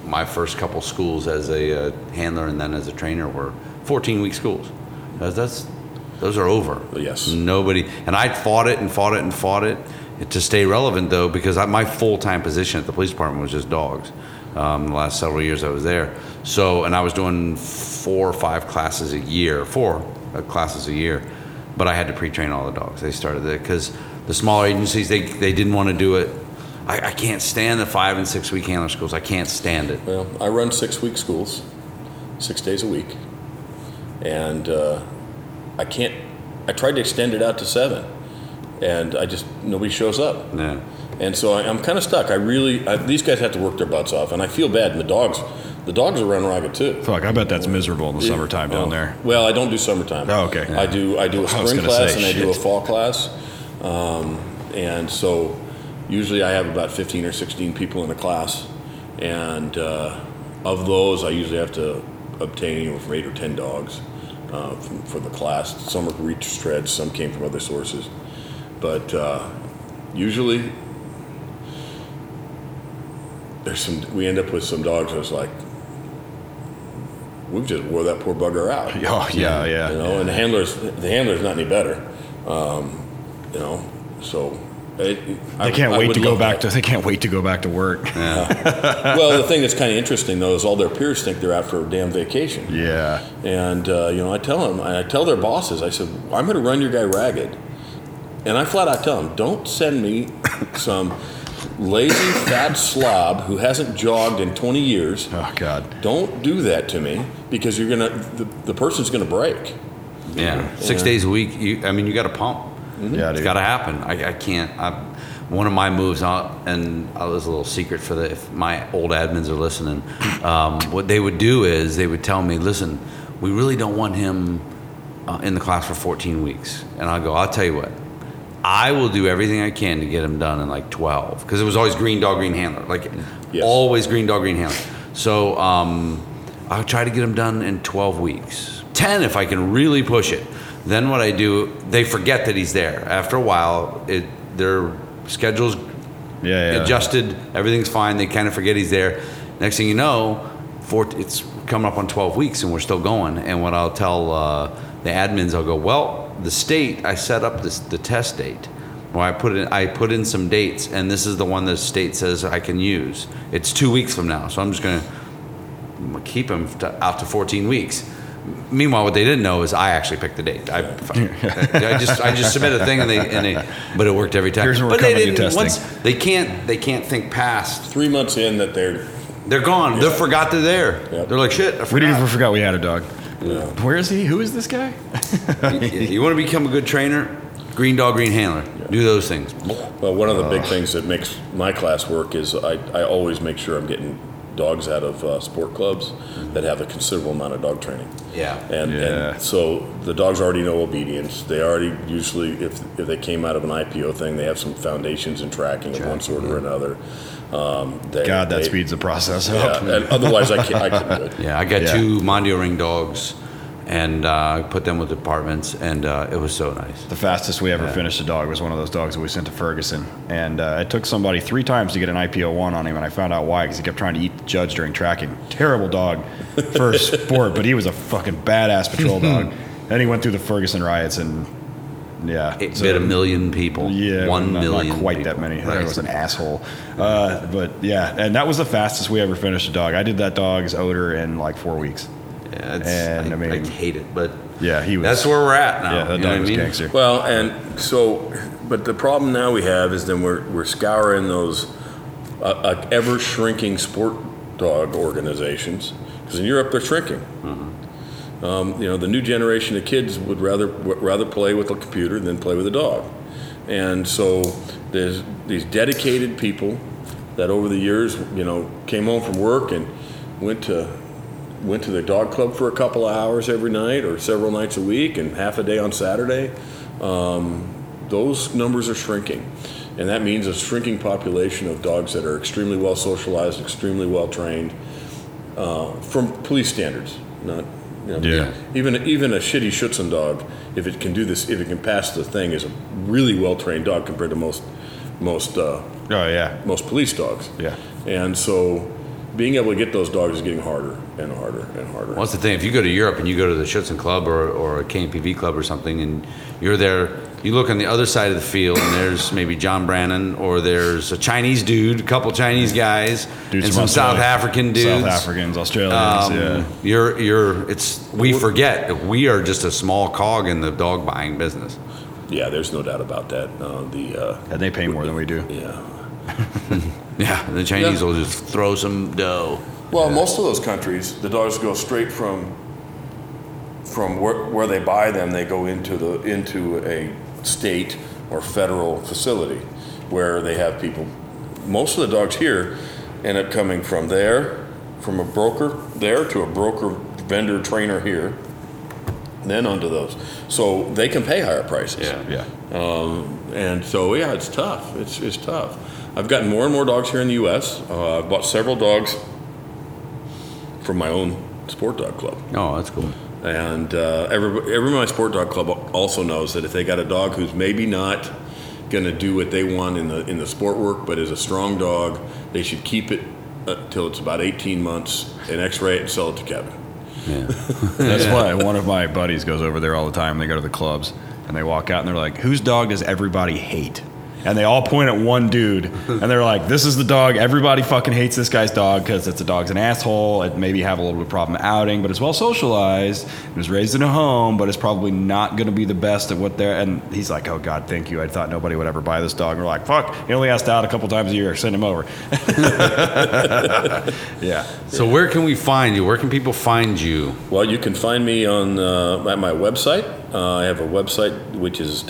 my first couple schools as a uh, handler and then as a trainer were 14 week schools. That's, that's those are over. Yes. Nobody and I fought it and fought it and fought it to stay relevant though because I, my full time position at the police department was just dogs. Um, the last several years I was there. So and I was doing four or five classes a year, four uh, classes a year, but I had to pre-train all the dogs. They started it because the smaller agencies they they didn't want to do it. I, I can't stand the five and six week handler schools. I can't stand it. Well, I run six week schools, six days a week, and uh, I can't. I tried to extend it out to seven, and I just nobody shows up. Yeah. And so I, I'm kind of stuck. I really I, these guys have to work their butts off, and I feel bad. And the dogs, the dogs are running ragged too. fuck. I bet that's miserable in the summertime down there. Well, I don't do summertime. Oh, okay. I do I do a spring class say, and I do a fall class, um, and so usually I have about 15 or 16 people in a class, and uh, of those I usually have to obtain anywhere from eight or 10 dogs uh, from, for the class. Some are reach spreads, some came from other sources, but uh, usually there's some. We end up with some dogs that's like. We've just wore that poor bugger out. Oh yeah, yeah. You know, and the handlers, the handler's not any better. Um, you know, so it, They can't wait to go back to. They can't wait to go back to work. well, the thing that's kind of interesting though is all their peers think they're out for a damn vacation. Yeah. And uh, you know, I tell them, I tell their bosses, I said, I'm going to run your guy ragged, and I flat out tell them, don't send me some lazy fat slob who hasn't jogged in 20 years. Oh God. Don't do that to me because you're gonna the, the person's gonna break. Yeah. Six Yeah. days a week. You, I mean, you got to pump. Yeah, It's got to happen. I, I can't. I, one of my moves, and uh, there's a little secret for the if my old admins are listening. Um, what they would do is they would tell me, "Listen, we really don't want him uh, in the class for 14 weeks." And I'll go, "I'll tell you what. I will do everything I can to get him done in like 12 because it was always green dog, green handler, like Yes. always green dog, green handler. So um, I'll try to get him done in 12 weeks, 10 if I can really push it. Then what I do, they forget that he's there. After a while, it their schedules Yeah, yeah. adjusted, everything's fine. They kind of forget he's there. Next thing you know, four, it's coming up on 12 weeks and we're still going. And what I'll tell uh, the admins, I'll go, well, the state, I set up this the test date. Well, I put in I put in some dates, and this is the one the state says I can use. It's two weeks from now, so I'm just gonna keep him to, out to 14 weeks. Meanwhile, what they didn't know is I actually picked the date. I, I just I just submitted a thing and they and they, but it worked every time. Here's but they didn't. Once they can't they can't think past. Three months in that they're They're gone. They forgot they're there. Yep. They're like shit. I We didn't even forgot. forgot we had a dog. Yeah. Where is he? Who is this guy? you, you want to become a good trainer? Green dog, green handler. Do those things. Well, one of the big things that makes my class work is I, I always make sure I'm getting dogs out of uh, sport clubs that have a considerable amount of dog training. Yeah. And, Yeah. and so the dogs already know obedience. They already usually, if, if they came out of an IPO thing, they have some foundations in tracking of one sort or another. Um, they, God, that they- speeds the process Yeah, up. and otherwise I can't, I couldn't do it. Yeah, I got Yeah. two Mondio ring dogs, and uh, put them with departments, and uh, it was so nice. The fastest we ever finished a dog was one of those dogs that we sent to Ferguson, and uh, it took somebody three times to get an IPO one on him, and I found out why because he kept trying to eat the judge during tracking. Terrible dog for sport, but he was a fucking badass patrol dog. Then he went through the Ferguson riots, and yeah, It so- bit a million people. Yeah, one not, million. Not quite people. that many. Right. Was an asshole. Uh, but yeah, and that was the fastest we ever finished a dog. I did that dog's odor in like four weeks. Yeah, it's, And, I, I mean- I hate it, but Yeah, he was. that's where we're at now. Yeah, that you know dog what I was mean? gangster. Well, and so, but the problem now we have is then we're, we're scouring those uh, uh, ever shrinking sport dog organizations because in Europe they're shrinking. Um, you know, the new generation of kids would rather would rather play with a computer than play with a dog, and so there's these dedicated people that over the years, you know, came home from work and went to went to the dog club for a couple of hours every night or several nights a week and half a day on Saturday. Um, those numbers are shrinking. And that means a shrinking population of dogs that are extremely well socialized, extremely well trained, uh, from police standards. Not, you know, Yeah. Even even a shitty Schutzhund dog, if it can do this, if it can pass the thing, is a really well trained dog compared to most most uh, Oh yeah. most police dogs. Yeah. And so, being able to get those dogs is getting harder and harder and harder. Well, that's the thing. If you go to Europe and you go to the Schutzhund Club or, or a KNPV club or something, and you're there, you look on the other side of the field, and there's maybe John Brannon, or there's a Chinese dude, a couple Chinese guys, Dudes and some South African dudes. South Africans, Australians. Um, yeah. You're you're it's we forget we are just a small cog in the dog buying business. yeah, there's no doubt about that. Uh, the uh, And they pay more than we do. yeah. Yeah, the Chinese Yeah. will just throw some dough. Well, most of those countries, the dogs go straight from from where, where they buy them. They go into the into a state or federal facility where they have people. Most of the dogs here end up coming from there, from a broker there to a broker vendor trainer here, then onto those. So they can pay higher prices. Yeah. Um, and so, yeah, it's tough. It's, it's tough. I've gotten more and more dogs here in the U.S. Uh, I've bought several dogs from my own sport dog club. Oh, that's cool. And uh, every, every my sport dog club also knows that if they got a dog who's maybe not going to do what they want in the in the sport work, but is a strong dog, they should keep it until it's about 18 months and X-ray it and sell it to Kevin. Yeah. That's why one of my buddies goes over there all the time. They go to the clubs and they walk out and they're like, "Whose dog does everybody hate?" And they all point at one dude and they're like, "This is the dog. Everybody fucking hates this guy's dog because it's a dog's an asshole. It maybe have a little bit of problem outing, but it's well socialized. It was raised in a home, but it's probably not going to be the best at what they're." And he's like, "Oh God, thank you. I thought nobody would ever buy this dog." And we're like, "Fuck, he only asked out a couple times a year. Send him over." yeah. So where can we find you? Where can people find you? Well, you can find me on uh, at my website. Uh, I have a website which is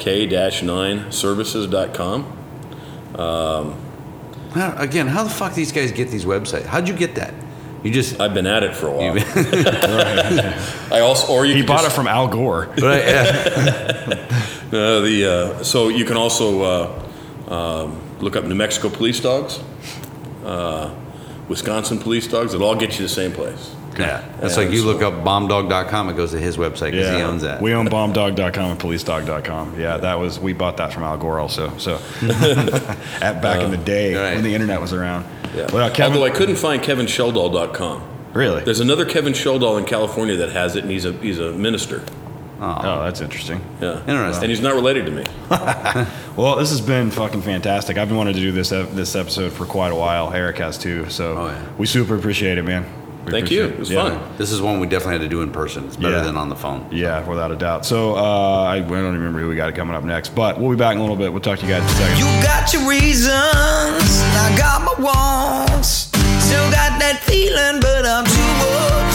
www.k-9services.com. How, again, how the fuck these guys get these websites? How'd you get that? You just I've been at it for a while. I also, or you He bought just- it from Al Gore. right, yeah. Uh, the uh, so you can also uh, um, look up New Mexico police dogs, uh, Wisconsin police dogs. It'll all get you the same place. Yeah. That's Yeah, like you so- look up bombdog.com. It goes to his website because he owns that. We own bombdog.com and policeDog.com. Yeah, that was we bought that from Al Gore also. So at back in the day right. when the internet was around. Yeah. Well, Kevin, Although I couldn't find KevinSheldahl.com. really? There's another Kevin Sheldahl in California that has it, and he's a he's a minister. Oh, oh that's interesting. Yeah, Interesting. And he's not related to me. Well, this has been fucking fantastic. I've been wanting to do this ep- this episode for quite a while. Eric has too. So Oh, yeah. we super appreciate it, man. We Thank you. appreciate It was Yeah. fun. This is one we definitely had to do in person. It's better Yeah. than on the phone. Yeah, without a doubt. So uh, I, I don't even remember who we got coming up next, but we'll be back in a little bit. We'll talk to you guys in a second. You got your reasons, I got my wants. Still got that feeling, but I'm too old